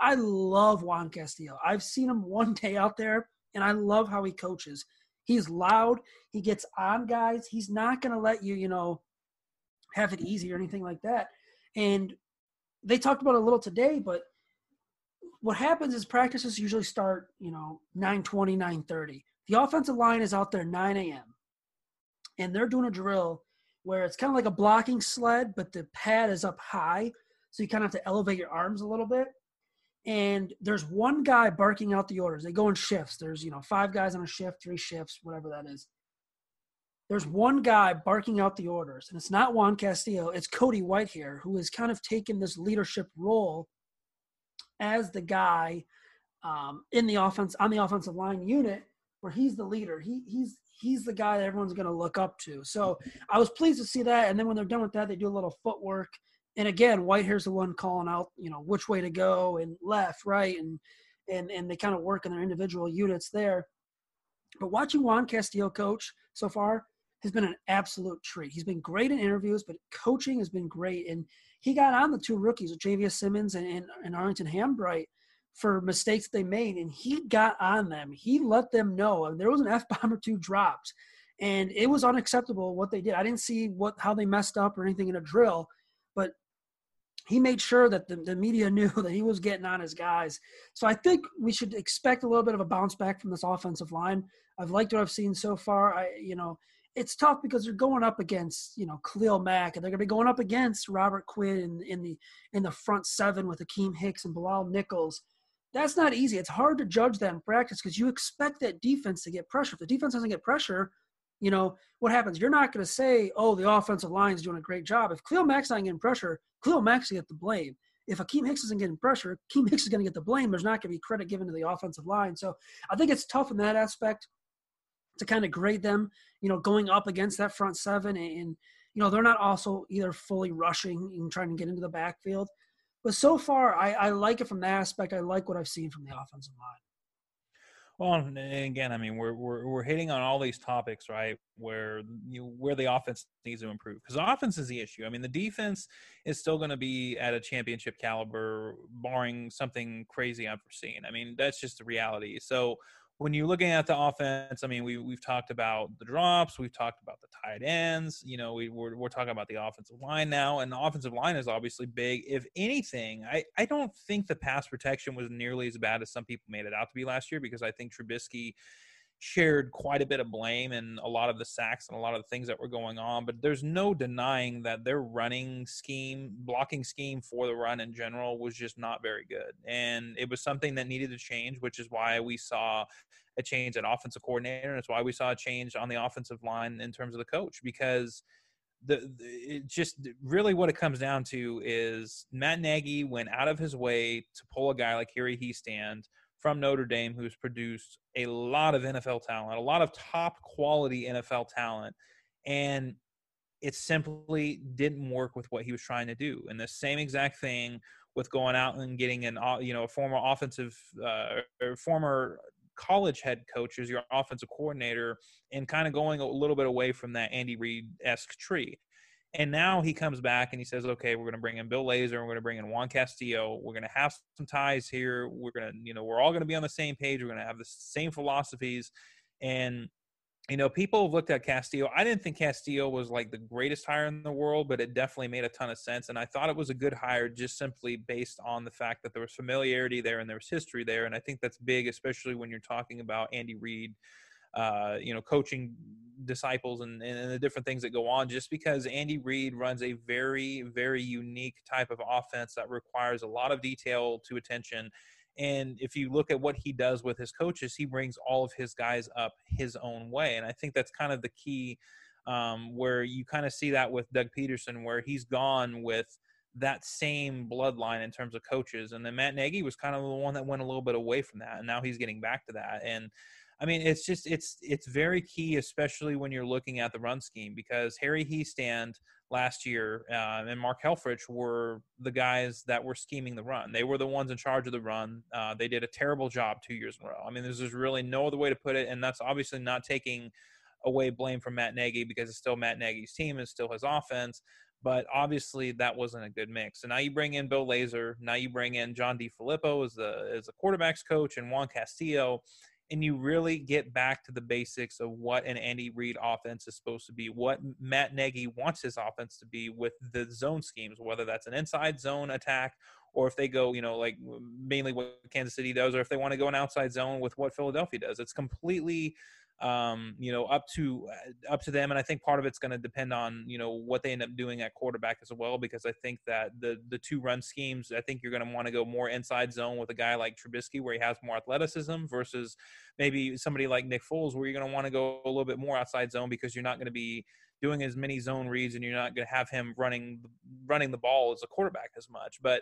I love Juan Castillo. I've seen him [laughs] one day out there, and I love how he coaches. He's loud. He gets on guys. He's not going to let you, you know, have it easy or anything like that. And they talked about it a little today, but what happens is practices usually start, you know, 920, 930. The offensive line is out there 9 a.m. And they're doing a drill where it's kind of like a blocking sled, but the pad is up high. So you kind of have to elevate your arms a little bit. And there's one guy barking out the orders. They go in shifts. There's, you know, five guys on a shift, three shifts, whatever that is there's one guy barking out the orders, and it's not Juan Castillo, it's Cody Whitehair, who has kind of taken this leadership role as the guy um, in the offense on the offensive line unit where he's the leader. He he's he's the guy that everyone's going to look up to. So I was pleased to see that. And then when they're done with that, they do a little footwork. And again, Whitehair's the one calling out, you know, which way to go and left, right, and and and they kind of work in their individual units there. But watching Juan Castillo coach so far, has been an absolute treat. He's been great in interviews, but coaching has been great. And he got on the two rookies, Lachavious Simmons and, and, and Arlington Hambright, for mistakes they made, and he got on them. He let them know. And there was an F bomb or two dropped, and it was unacceptable what they did. I didn't see what how they messed up or anything in a drill, he made sure that the, the media [laughs] knew that he was getting on his guys. So I think we should expect a little bit of a bounce back from this offensive line. I've liked what I've seen so far. I you know it's tough because they're going up against you know Khalil Mack and they're going to be going up against Robert Quinn in, in the in the front seven with Akiem Hicks and Bilal Nichols. That's not easy. It's hard to judge that in practice because you expect that defense to get pressure. If the defense doesn't get pressure, you know what happens. You're not going to say, "Oh, the offensive line is doing a great job." If Khalil Mack's not getting pressure, Khalil Mack's going to get the blame. If Akiem Hicks isn't getting pressure, Akiem Hicks is going to get the blame. There's not going to be credit given to the offensive line. So I think it's tough in that aspect to kind of grade them, you know, going up against that front seven. And, you know, they're not also either fully rushing and trying to get into the backfield. But so far, I, I like it from that aspect. I like what I've seen from the offensive line. Well, again, I mean, we're we're we're hitting on all these topics, right? Where you where the offense needs to improve because offense is the issue. I mean, the defense is still going to be at a championship caliber, barring something crazy unforeseen. I mean, that's just the reality. So when you're looking at the offense, I mean, we we've talked about the drops, we've talked about the tight ends. You know, we we're, we're talking about the offensive line now, and the offensive line is obviously big. If anything, I I don't think the pass protection was nearly as bad as some people made it out to be last year because I think Trubisky shared quite a bit of blame and a lot of the sacks and a lot of the things that were going on. But there's no denying that their running scheme, blocking scheme for the run in general was just not very good. And it was something that needed to change, which is why we saw a change at offensive coordinator. And it's why we saw a change on the offensive line in terms of the coach because the, the it just really what it comes down to is Matt Nagy went out of his way to pull a guy like Harry Hiestand – from Notre Dame who's produced a lot of NFL talent, a lot of top quality NFL talent. And it simply didn't work with what he was trying to do. And the same exact thing with going out and getting an, uh, you know, a former offensive uh, or former college head coach as your offensive coordinator and kind of going a little bit away from that Andy Reid esque tree. And now he comes back and he says, okay, we're going to bring in Bill Lazor. We're going to bring in Juan Castillo. We're going to have some ties here. We're going to, you know, we're all going to be on the same page. We're going to have the same philosophies. And, you know, people have looked at Castillo. I didn't think Castillo was like the greatest hire in the world, but it definitely made a ton of sense. And I thought it was a good hire just simply based on the fact that there was familiarity there and there was history there. And I think that's big, especially when you're talking about Andy Reid uh, you know, coaching disciples and, and the different things that go on just because Andy Reid runs a very, very unique type of offense that requires a lot of detail to attention. And if you look at what he does with his coaches, he brings all of his guys up his own way. And I think that's kind of the key um, where you kind of see that with Doug Pederson, where he's gone with that same bloodline in terms of coaches. And then Matt Nagy was kind of the one that went a little bit away from that. And now he's getting back to that. And I mean, it's just it's it's very key, especially when you're looking at the run scheme, because Harry Hiestand last year uh, and Mark Helfrich were the guys that were scheming the run. They were the ones in charge of the run. Uh, they did a terrible job two years in a row. I mean, there's just really no other way to put it, and that's obviously not taking away blame from Matt Nagy because it's still Matt Nagy's team and still his offense. But obviously, that wasn't a good mix. So now you bring in Bill Lazor. Now you bring in John DeFilippo as the as a quarterbacks coach and Juan Castillo and you really get back to the basics of what an Andy Reid offense is supposed to be, what Matt Nagy wants his offense to be with the zone schemes, whether that's an inside zone attack or if they go, you know, like mainly what Kansas City does, or if they want to go an outside zone with what Philadelphia does. It's completely um, you know, up to uh, up to them. And I think part of it's going to depend on you know what they end up doing at quarterback as well, because I think that the the two run schemes, I think you're going to want to go more inside zone with a guy like Trubisky, where he has more athleticism, versus maybe somebody like Nick Foles, where you're going to want to go a little bit more outside zone because you're not going to be doing as many zone reads and you're not going to have him running running the ball as a quarterback as much. But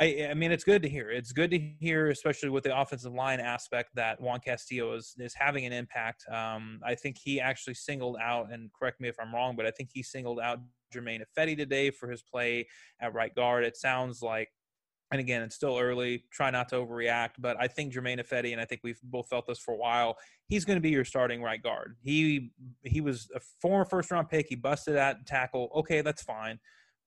I, I, mean, it's good to hear. It's good to hear, especially with the offensive line aspect, that Juan Castillo is, is having an impact. Um, I think he actually singled out, and correct me if I'm wrong, but I think he singled out Germain Ifedi today for his play at right guard. It sounds like, and again, it's still early. Try not to overreact, but I think Germain Ifedi, and I think we've both felt this for a while. He's going to be your starting right guard. He he was a former first round pick. He busted at tackle. Okay, that's fine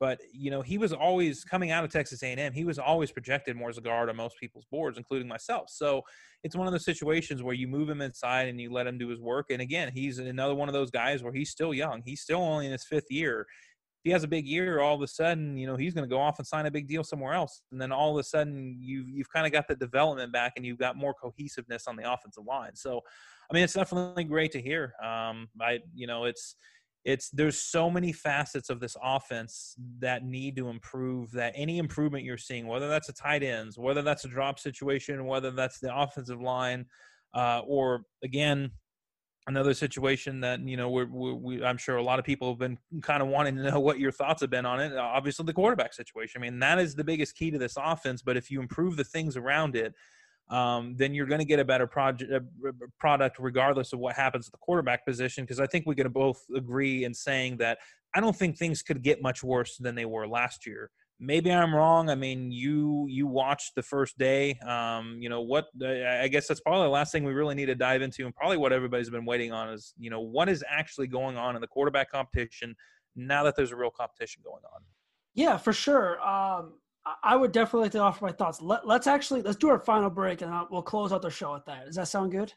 but you know he was always coming out of Texas A&M. He was always projected more as a guard on most people's boards, including myself. So it's one of those situations where you move him inside and you let him do his work. And again, he's another one of those guys where he's still young. He's still only in his fifth year. If he has a big year, all of a sudden, you know, he's going to go off and sign a big deal somewhere else. And then all of a sudden, you've you've kind of got the development back, and you've got more cohesiveness on the offensive line. So, I mean, it's definitely great to hear. Um, I, you know, it's it's there's so many facets of this offense that need to improve that any improvement you're seeing whether that's a tight ends whether that's a drop situation whether that's the offensive line uh, or again another situation that you know we're, we're, we, i'm sure a lot of people have been kind of wanting to know what your thoughts have been on it. Obviously the quarterback situation. I mean that is the biggest key to this offense but if you improve the things around it um, then you're going to get a better project uh, product regardless of what happens at the quarterback position. Because I think we can both agree in saying that I don't think things could get much worse than they were last year. Maybe I'm wrong. I mean, you you watched the first day. Um, you know what? I guess that's probably the last thing we really need to dive into, and probably what everybody's been waiting on is you know what is actually going on in the quarterback competition now that there's a real competition going on. Yeah, for sure. Um, I would definitely like to offer my thoughts. Let, us actually let's do our final break, and we'll close out the show with that. Does that sound good?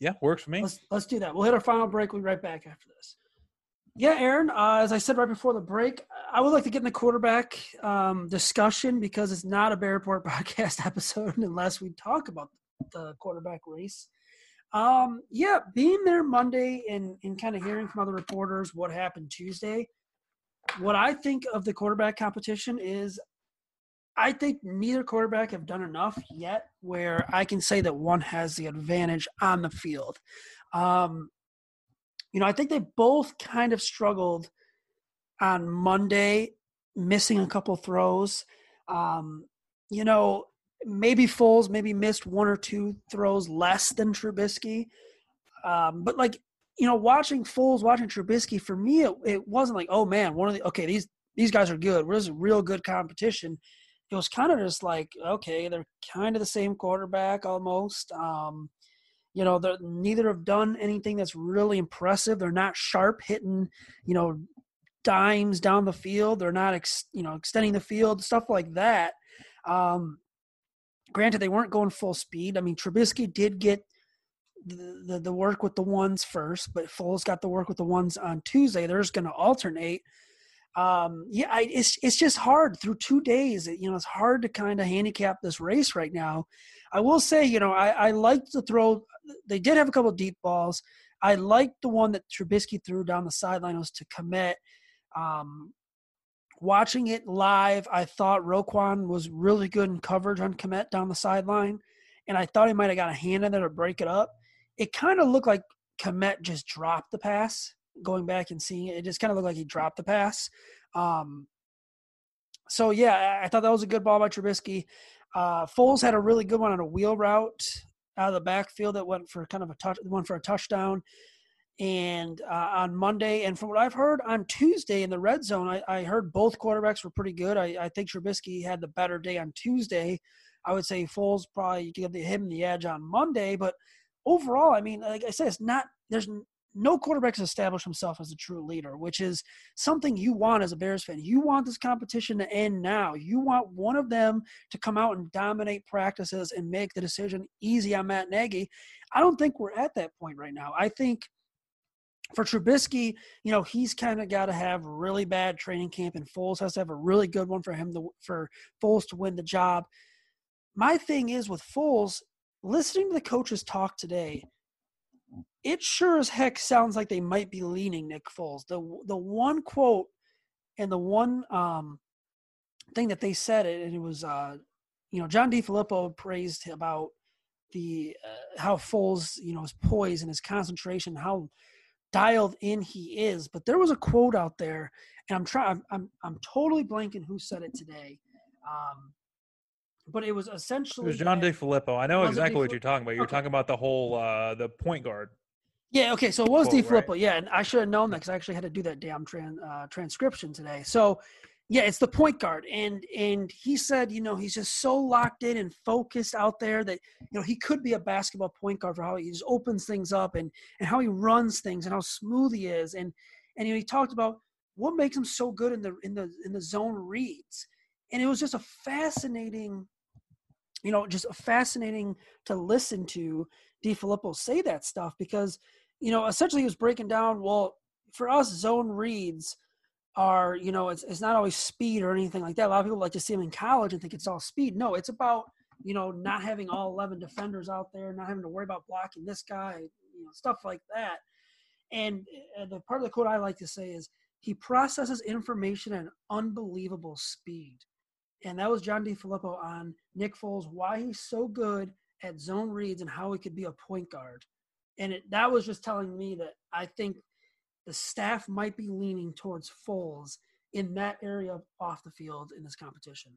Yeah, works for me. Let's let's do that. We'll hit our final break. We'll be right back after this. Yeah, Aaron. Uh, as I said right before the break, I would like to get in the quarterback um, discussion because it's not a Bear Report [laughs] podcast episode unless we talk about the quarterback race. Um, yeah, being there Monday and and kind of hearing from other reporters what happened Tuesday. What I think of the quarterback competition is I think neither quarterback have done enough yet where I can say that one has the advantage on the field. Um, you know, I think they both kind of struggled on Monday, missing a couple throws. Um, you know, maybe Foles maybe missed one or two throws less than Trubisky. Um, but like, you know, watching Foles, watching Trubisky, for me, it, it wasn't like, oh man, one of the okay, these these guys are good. This is real good competition it was kind of just like okay they're kind of the same quarterback almost um, you know neither have done anything that's really impressive. They're not sharp hitting you know dimes down the field. They're not ex, you know extending the field stuff like that. Um, granted they weren't going full speed. I mean Trubisky did get the, the, the work with the ones first but Foles got the work with the ones on Tuesday. They're just going to alternate um, yeah, I, it's it's just hard through two days. You know, it's hard to kind of handicap this race right now. I will say, you know, I, I like to throw. They did have a couple deep balls. I liked the one that Trubisky threw down the sideline was to Kmet. Um, watching it live, I thought Roquan was really good in coverage on Kmet down the sideline, and I thought he might have got a hand in there to break it up. It kind of looked like Kmet just dropped the pass going back and seeing it, it just kind of looked like he dropped the pass. Um, so yeah, I thought that was a good ball by Trubisky. Uh, Foles had a really good one on a wheel route out of the backfield that went for kind of a touch, one for a touchdown. And uh, on Monday, and from what I've heard on Tuesday in the red zone, I, I heard both quarterbacks were pretty good. I, I, think Trubisky had the better day on Tuesday. I would say Foles probably give him the edge on Monday, but overall, I mean, like I said, it's not there's no quarterback has established himself as a true leader, which is something you want as a Bears fan. You want this competition to end now. You want one of them to come out and dominate practices and make the decision easy on Matt Nagy. I don't think we're at that point right now. I think for Trubisky, you know, he's kind of got to have really bad training camp, and Foles has to have a really good one for him to for Foles to win the job. My thing is with Foles, listening to the coaches talk today it sure as heck sounds like they might be leaning Nick Foles. The the one quote and the one um, thing that they said it, and it was uh, you know John DeFilippo praised about the uh, how Foles you know his poise and his concentration, how dialed in he is. But there was a quote out there, and I'm trying. I'm, I'm I'm totally blanking who said it today. Um, but it was essentially it was John DeFilippo. I know exactly what you're talking about. You're okay. talking about the whole uh, the point guard. Yeah. Okay. So it was quote, DeFilippo. Right? Yeah, and I should have known that because I actually had to do that damn tran, uh, transcription today. So yeah, it's the point guard, and and he said, you know, he's just so locked in and focused out there that you know he could be a basketball point guard for how he just opens things up and and how he runs things and how smooth he is, and and you know, he talked about what makes him so good in the in the in the zone reads, and it was just a fascinating you know, just a fascinating to listen to DeFilippo say that stuff because, you know, essentially he was breaking down, well, for us, zone reads are, you know, it's, it's not always speed or anything like that. A lot of people like to see them in college and think it's all speed. No, it's about, you know, not having all 11 defenders out there, not having to worry about blocking this guy, you know, stuff like that. And uh, the part of the quote I like to say is, he processes information at an unbelievable speed and that was John DeFilippo on Nick Foles, why he's so good at zone reads and how he could be a point guard. And it, that was just telling me that I think the staff might be leaning towards Foles in that area off the field in this competition.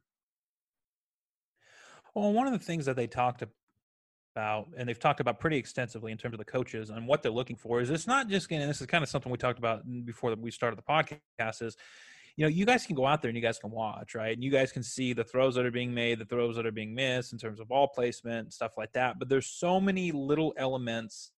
Well, one of the things that they talked about, and they've talked about pretty extensively in terms of the coaches and what they're looking for, is it's not just getting. This is kind of something we talked about before we started the podcast. Is you know, you guys can go out there and you guys can watch, right? And you guys can see the throws that are being made, the throws that are being missed in terms of ball placement, stuff like that. But there's so many little elements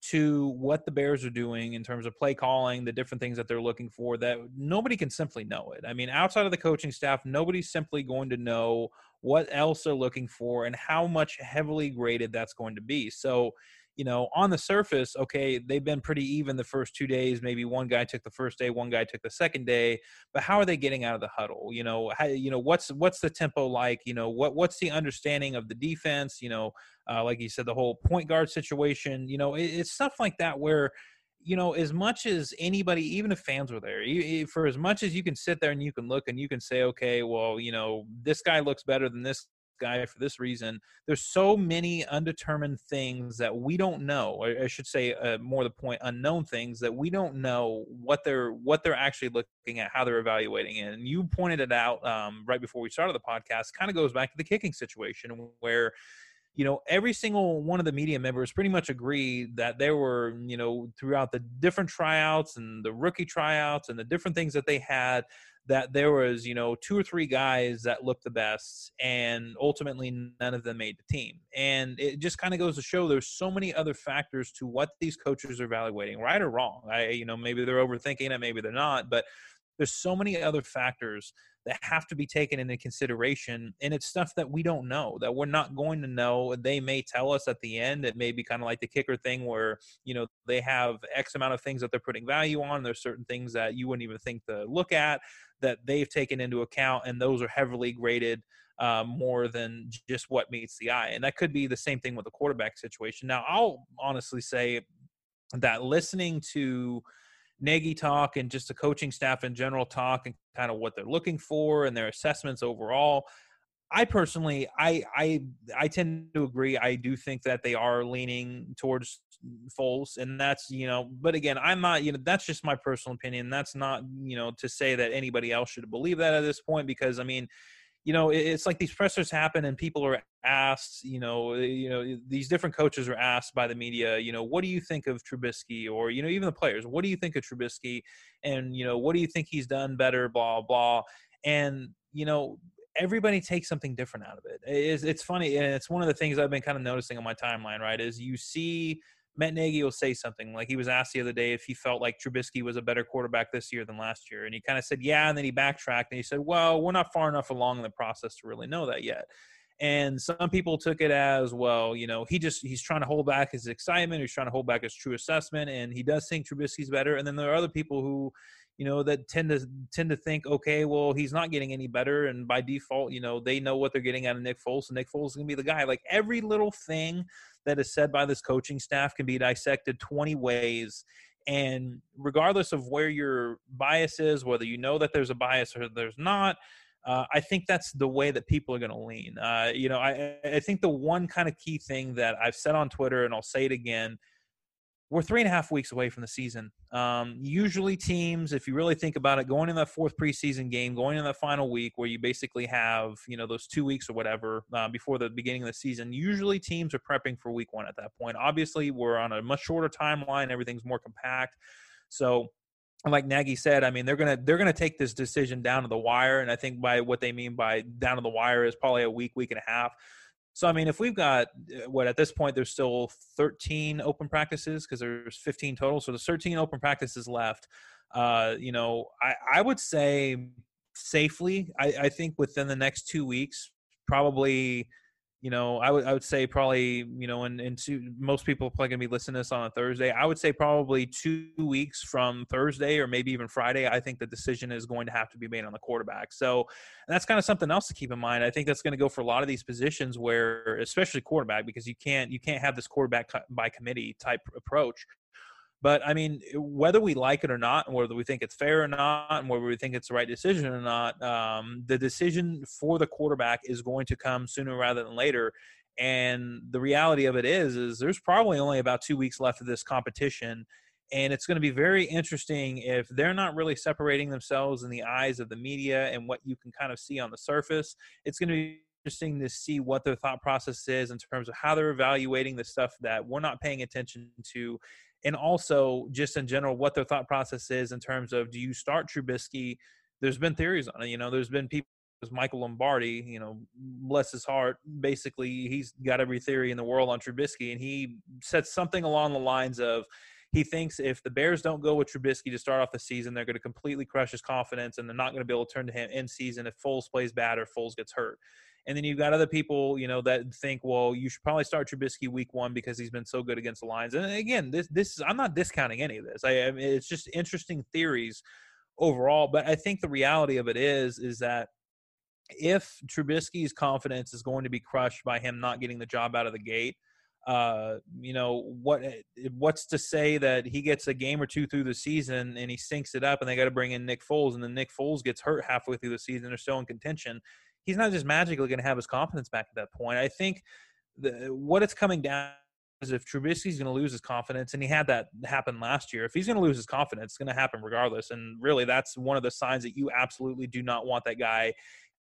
to what the Bears are doing in terms of play calling, the different things that they're looking for that nobody can simply know it. I mean, outside of the coaching staff, nobody's simply going to know what else they're looking for and how much heavily graded that's going to be. So, you know, on the surface, okay, they've been pretty even the first two days. Maybe one guy took the first day, one guy took the second day. But how are they getting out of the huddle? You know, how, you know what's what's the tempo like? You know, what what's the understanding of the defense? You know, uh, like you said, the whole point guard situation. You know, it, it's stuff like that where you know, as much as anybody, even if fans were there, you, for as much as you can sit there and you can look and you can say, okay, well, you know, this guy looks better than this guy for this reason. There's so many undetermined things that we don't know. I should say, uh, more the point, unknown things that we don't know what they're what they're actually looking at, how they're evaluating it. And you pointed it out um, right before we started the podcast. Kind of goes back to the kicking situation where you know, every single one of the media members pretty much agreed that there were, you know, throughout the different tryouts and the rookie tryouts and the different things that they had, that there was you know two or three guys that looked the best and ultimately none of them made the team. And it just kind of goes to show there's so many other factors to what these coaches are evaluating right or wrong. I you know maybe they're overthinking it maybe they're not but there's so many other factors that have to be taken into consideration and it's stuff that we don't know that we're not going to know they may tell us at the end it may be kind of like the kicker thing where you know they have x amount of things that they're putting value on there's certain things that you wouldn't even think to look at that they've taken into account and those are heavily graded uh, more than just what meets the eye and that could be the same thing with the quarterback situation. Now i'll honestly say that listening to Nagy talk and just the coaching staff in general talk and kind of what they're looking for and their assessments overall. I personally, I I I tend to agree. I do think that they are leaning towards Foles, and that's you know. But again, I'm not. You know, that's just my personal opinion. That's not you know to say that anybody else should believe that at this point because I mean, you know, it's like these pressers happen and people are asked, you know, eh, you know, these different coaches are asked by the media, you know, what do you think of Trubisky or, you know, even the players, what do you think of Trubisky? And, you know, what do you think he's done better, blah, blah. And, you know, everybody takes something different out of it. It's, it's funny. And it's one of the things I've been kind of noticing on my timeline, right? Is you see Matt Nagy will say something like he was asked the other day if he felt like Trubisky was a better quarterback this year than last year, and he kind of said yeah, and then he backtracked and he said, "Well, we're not far enough along in the process to really know that yet." And some people took it as well, you know, he just he's trying to hold back his excitement, he's trying to hold back his true assessment, and he does think Trubisky's better. And then there are other people who you know that tend to tend to think okay well he's not getting any better and by default you know they know what they're getting out of Nick Foles and Nick Foles is going to be the guy like every little thing that is said by this coaching staff can be dissected 20 ways and regardless of where your bias is whether you know that there's a bias or there's not uh, I think that's the way that people are going to lean. Uh, you know, I, I think the one kind of key thing that I've said on Twitter, and I'll say it again, we're three and a half weeks away from the season. Um, usually, teams, if you really think about it, going in that fourth preseason game, going in that final week where you basically have, you know, those two weeks or whatever uh, before the beginning of the season, usually teams are prepping for week one at that point. Obviously, we're on a much shorter timeline, everything's more compact. So, like Nagy said, I mean they're gonna they're gonna take this decision down to the wire, and I think by what they mean by down to the wire is probably a week, week and a half. So I mean, if we've got uh, what at this point there's still 13 open practices because there's 15 total, so there's 13 open practices left. Uh, you know, I, I would say safely, I, I think within the next two weeks, probably you know, I would I would say probably you know, and and most people are probably gonna be listening to this on a Thursday. I would say probably two weeks from Thursday or maybe even Friday. I think the decision is going to have to be made on the quarterback. So that's kind of something else to keep in mind. I think that's going to go for a lot of these positions where, especially quarterback, because you can't you can't have this quarterback by committee type approach. But I mean, whether we like it or not, and whether we think it's fair or not, and whether we think it's the right decision or not, um, the decision for the quarterback is going to come sooner rather than later. And the reality of it is, is there's probably only about two weeks left of this competition, and it's going to be very interesting if they're not really separating themselves in the eyes of the media and what you can kind of see on the surface. It's going to be interesting to see what their thought process is in terms of how they're evaluating the stuff that we're not paying attention to and also just in general what their thought process is in terms of do you start Trubisky? There's been theories on it. You know, there's been people. Michael Lombardi, you know, bless his heart. Basically, he's got every theory in the world on Trubisky, and he said something along the lines of, he thinks if the Bears don't go with Trubisky to start off the season, they're going to completely crush his confidence, and they're not going to be able to turn to him in season if Foles plays bad or Foles gets hurt. And then you've got other people, you know, that think, well, you should probably start Trubisky week one because he's been so good against the Lions. And again, this this is I'm not discounting any of this. I, I mean, it's just interesting theories overall. But I think the reality of it is is that if Trubisky's confidence is going to be crushed by him not getting the job out of the gate, uh, you know what? What's to say that he gets a game or two through the season and he sinks it up, and they got to bring in Nick Foles, and then Nick Foles gets hurt halfway through the season, they're still in contention he's not just magically going to have his confidence back at that point. I think the, what it's coming down is if Trubisky's going to lose his confidence, and he had that happen last year. If he's going to lose his confidence, it's going to happen regardless. And really, that's one of the signs that you absolutely do not want that guy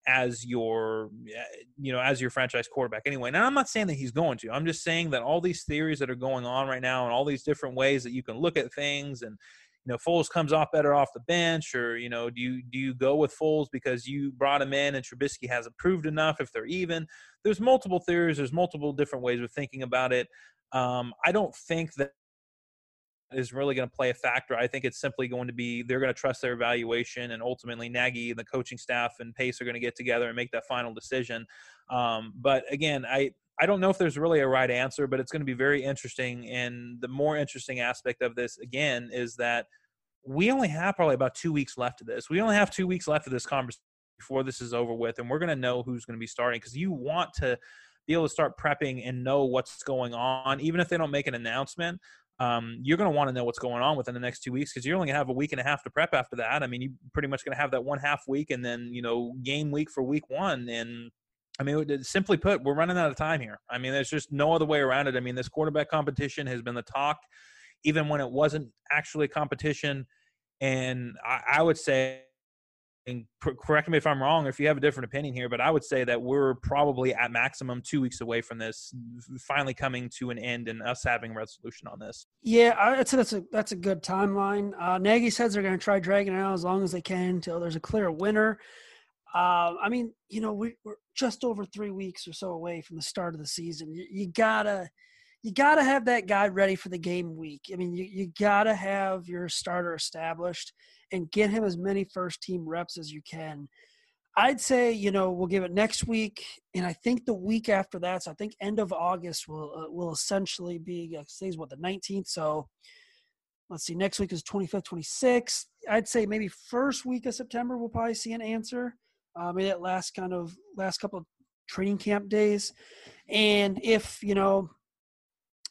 as your eh, you know as your franchise quarterback anyway now i'm not saying that he's going to i'm just saying that all these theories that are going on right now and all these different ways that you can look at things and you know Foles comes off better off the bench, or you know do you do you go with Foles because you brought him in and Trubisky hasn't proved enough if they're even? There's multiple theories. There's multiple different ways of thinking about it. Um, I don't think that is really going to play a factor. I think it's simply going to be they're going to trust their evaluation, and ultimately Nagy and the coaching staff and Pace are going to get together and make that final decision. Um, but again, I I don't know if there's really a right answer, but it's going to be very interesting. And the more interesting aspect of this, again, is that we only have probably about two weeks left of this. We only have two weeks left of this conversation before this is over with, and we're going to know who's going to be starting because you want to be able to start prepping and know what's going on, even if they don't make an announcement. Um, you're going to want to know what's going on within the next two weeks because you're only going to have a week and a half to prep after that. I mean, you're pretty much going to have that one half week and then you know game week for week one, and I mean, simply put, we're running out of time here. I mean, there's just no other way around it. I mean, this quarterback competition has been the talk, even when it wasn't actually a competition. And I, I would say, and correct me if I'm wrong, if you have a different opinion here, but I would say that we're probably at maximum two weeks away from this finally coming to an end and us having resolution on this. Yeah, I'd that's a that's a good timeline. Uh, Nagy says they're going to try dragging it out as long as they can until there's a clear winner. Uh, I mean, you know, we, are just over three weeks or so away from the start of the season. You, you, gotta, you gotta have that guy ready for the game week. I mean, you, you gotta have your starter established and get him as many first team reps as you can. I'd say, you know, we'll give it next week, and I think the week after that. So I think end of August will uh, will essentially be uh, today's what the 19th. So let's see, next week is 25th, 26th. I'd say maybe first week of September we'll probably see an answer uh, maybe that last kind of last couple of training camp days. And if, you know,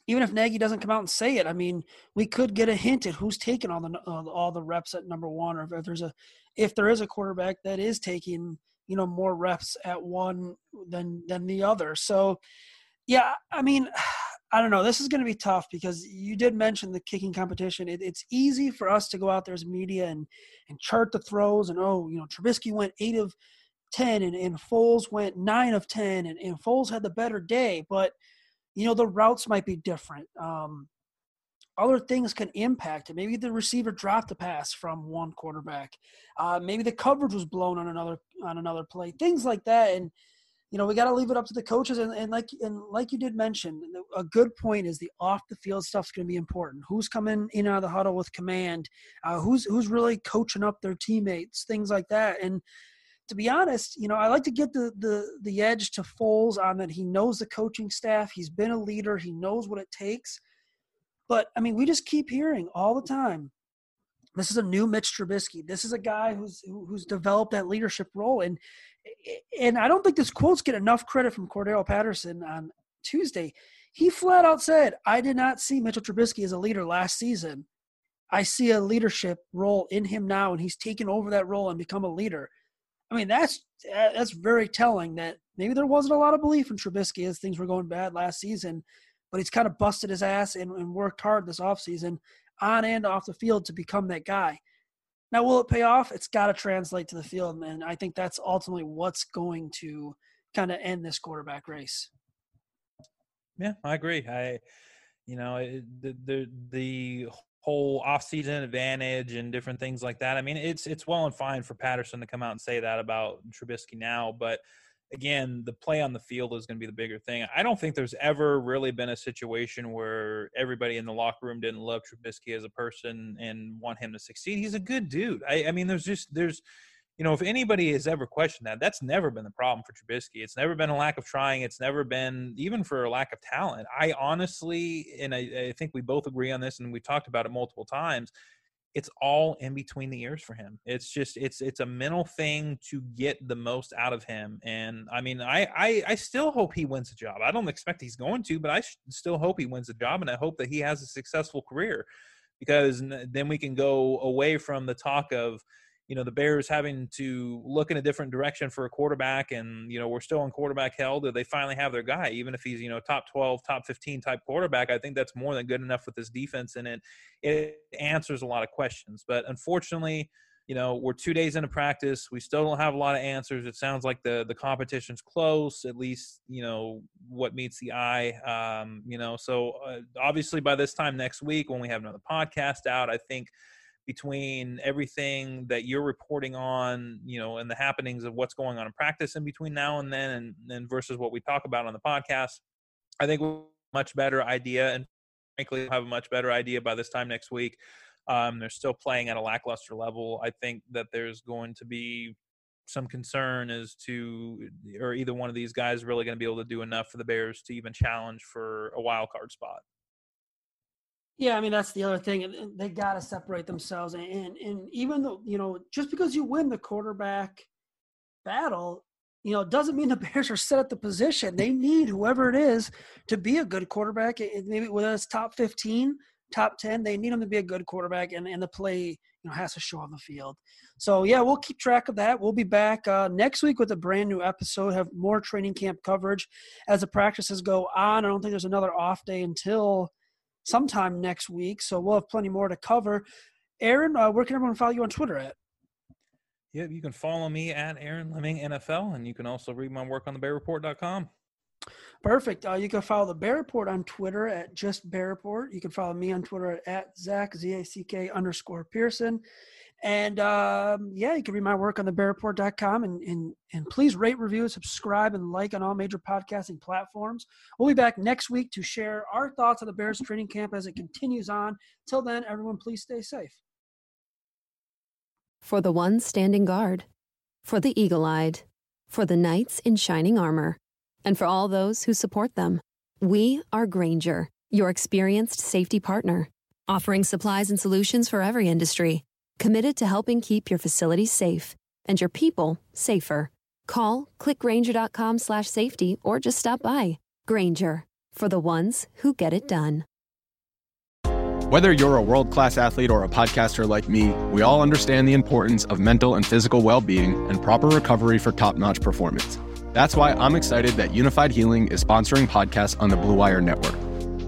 even if Nagy doesn't come out and say it, I mean, we could get a hint at who's taking all the uh, all the reps at number one, or if there's a if there is a quarterback that is taking you know more reps at one than than the other. So, yeah, I mean, [sighs] I don't know. This is going to be tough because you did mention the kicking competition. It, it's easy for us to go out there as media and and chart the throws and oh, you know, Trubisky went eight of 10 and, and Foles went 9 of 10 and, and Foles had the better day, but you know the routes might be different. Um, other things can impact it. Maybe the receiver dropped a pass from one quarterback. Uh, maybe the coverage was blown on another on another play. Things like that, and you know we got to leave it up to the coaches. And, and like and like you did mention, a good point is the off the field stuff's going to be important. Who's coming in out of the huddle with command? Uh, who's who's really coaching up their teammates? Things like that, and to be honest, you know, I like to get the the the edge to Foles on that. He knows the coaching staff. He's been a leader. He knows what it takes. But I mean, we just keep hearing all the time. This is a new Mitch Trubisky. This is a guy who's who's developed that leadership role, and and I don't think this quotes get enough credit from Cordarrelle Patterson on Tuesday. He flat out said, "I did not see Mitchell Trubisky as a leader last season. I see a leadership role in him now, and he's taken over that role and become a leader." I mean, that's that's very telling that maybe there wasn't a lot of belief in Trubisky as things were going bad last season, but he's kind of busted his ass and, and worked hard this offseason on and off the field to become that guy. Now, will it pay off? It's got to translate to the field, and I think that's ultimately what's going to kind of end this quarterback race. Yeah, I agree. I, you know, the the the whole offseason advantage and different things like that. I mean, it's it's well and fine for Patterson to come out and say that about Trubisky now, but again, the play on the field is going to be the bigger thing. I don't think there's ever really been a situation where everybody in the locker room didn't love Trubisky as a person and want him to succeed. He's a good dude. I, I mean, there's just there's you know, if anybody has ever questioned that, that's never been the problem for Trubisky. It's never been a lack of trying. It's never been even for a lack of talent. I honestly, and I, I think we both agree on this, and we talked about it multiple times it's all in between the ears for him. It's just it's it's a mental thing to get the most out of him. And I mean, I I, I still hope he wins a job. I don't expect he's going to, but I still hope he wins a job, and I hope that he has a successful career because then we can go away from the talk of you know the Bears having to look in a different direction for a quarterback, and you know we're still on quarterback hell. Do they finally have their guy, even if he's you know top twelve, top fifteen type quarterback? I think that's more than good enough with this defense, and it it answers a lot of questions. But unfortunately, you know we're two days into practice, we still don't have a lot of answers. It sounds like the the competition's close, at least you know what meets the eye. Um, you know, so uh, obviously by this time next week, when we have another podcast out, I think between everything that you're reporting on, you know, and the happenings of what's going on in practice in between now and then, and, and versus what we talk about on the podcast, I think we'll much better idea, and frankly, we'll have a much better idea by this time next week. Um, they're still playing at a lackluster level. I think that there's going to be some concern as to, or either one of these guys really going to be able to do enough for the Bears to even challenge for a wild card spot. Yeah, I mean that's the other thing. They got to separate themselves, and, and and even though you know, just because you win the quarterback battle, you know, doesn't mean the [laughs] Bears are set at the position. They need whoever it is to be a good quarterback. Maybe whether it's top fifteen, top ten, they need them to be a good quarterback, and and the play you know has to show on the field. So yeah, we'll keep track of that. We'll be back uh, next week with a brand new episode. Have more training camp coverage as the practices go on. I don't think there's another off day until sometime next week. So we'll have plenty more to cover. Aaron, uh, where can everyone follow you on Twitter at? Yeah, you can follow me at Aaron Leming NFL, and you can also read my work on the BearReport.com. Perfect. Uh, you can follow the Bear Report on Twitter at just Bear Report. You can follow me on Twitter at, at Zack Z A C K underscore Pearson. And um, yeah, you can read my work on the bearreport.com and, and, and please rate, review, subscribe, and like on all major podcasting platforms. We'll be back next week to share our thoughts on the Bears training camp as it continues on. Till then, everyone, please stay safe. For the ones standing guard, for the eagle eyed, for the knights in shining armor, and for all those who support them, we are Grainger, your experienced safety partner, offering supplies and solutions for every industry committed to helping keep your facilities safe and your people safer. Call clickgrainger.com slash safety or just stop by. Grainger for the ones who get it done. Whether you're a world class athlete or a podcaster like me, we all understand the importance of mental and physical well being and proper recovery for top notch performance. That's why I'm excited that Unifyd Healing is sponsoring podcasts on the Blue Wire Network.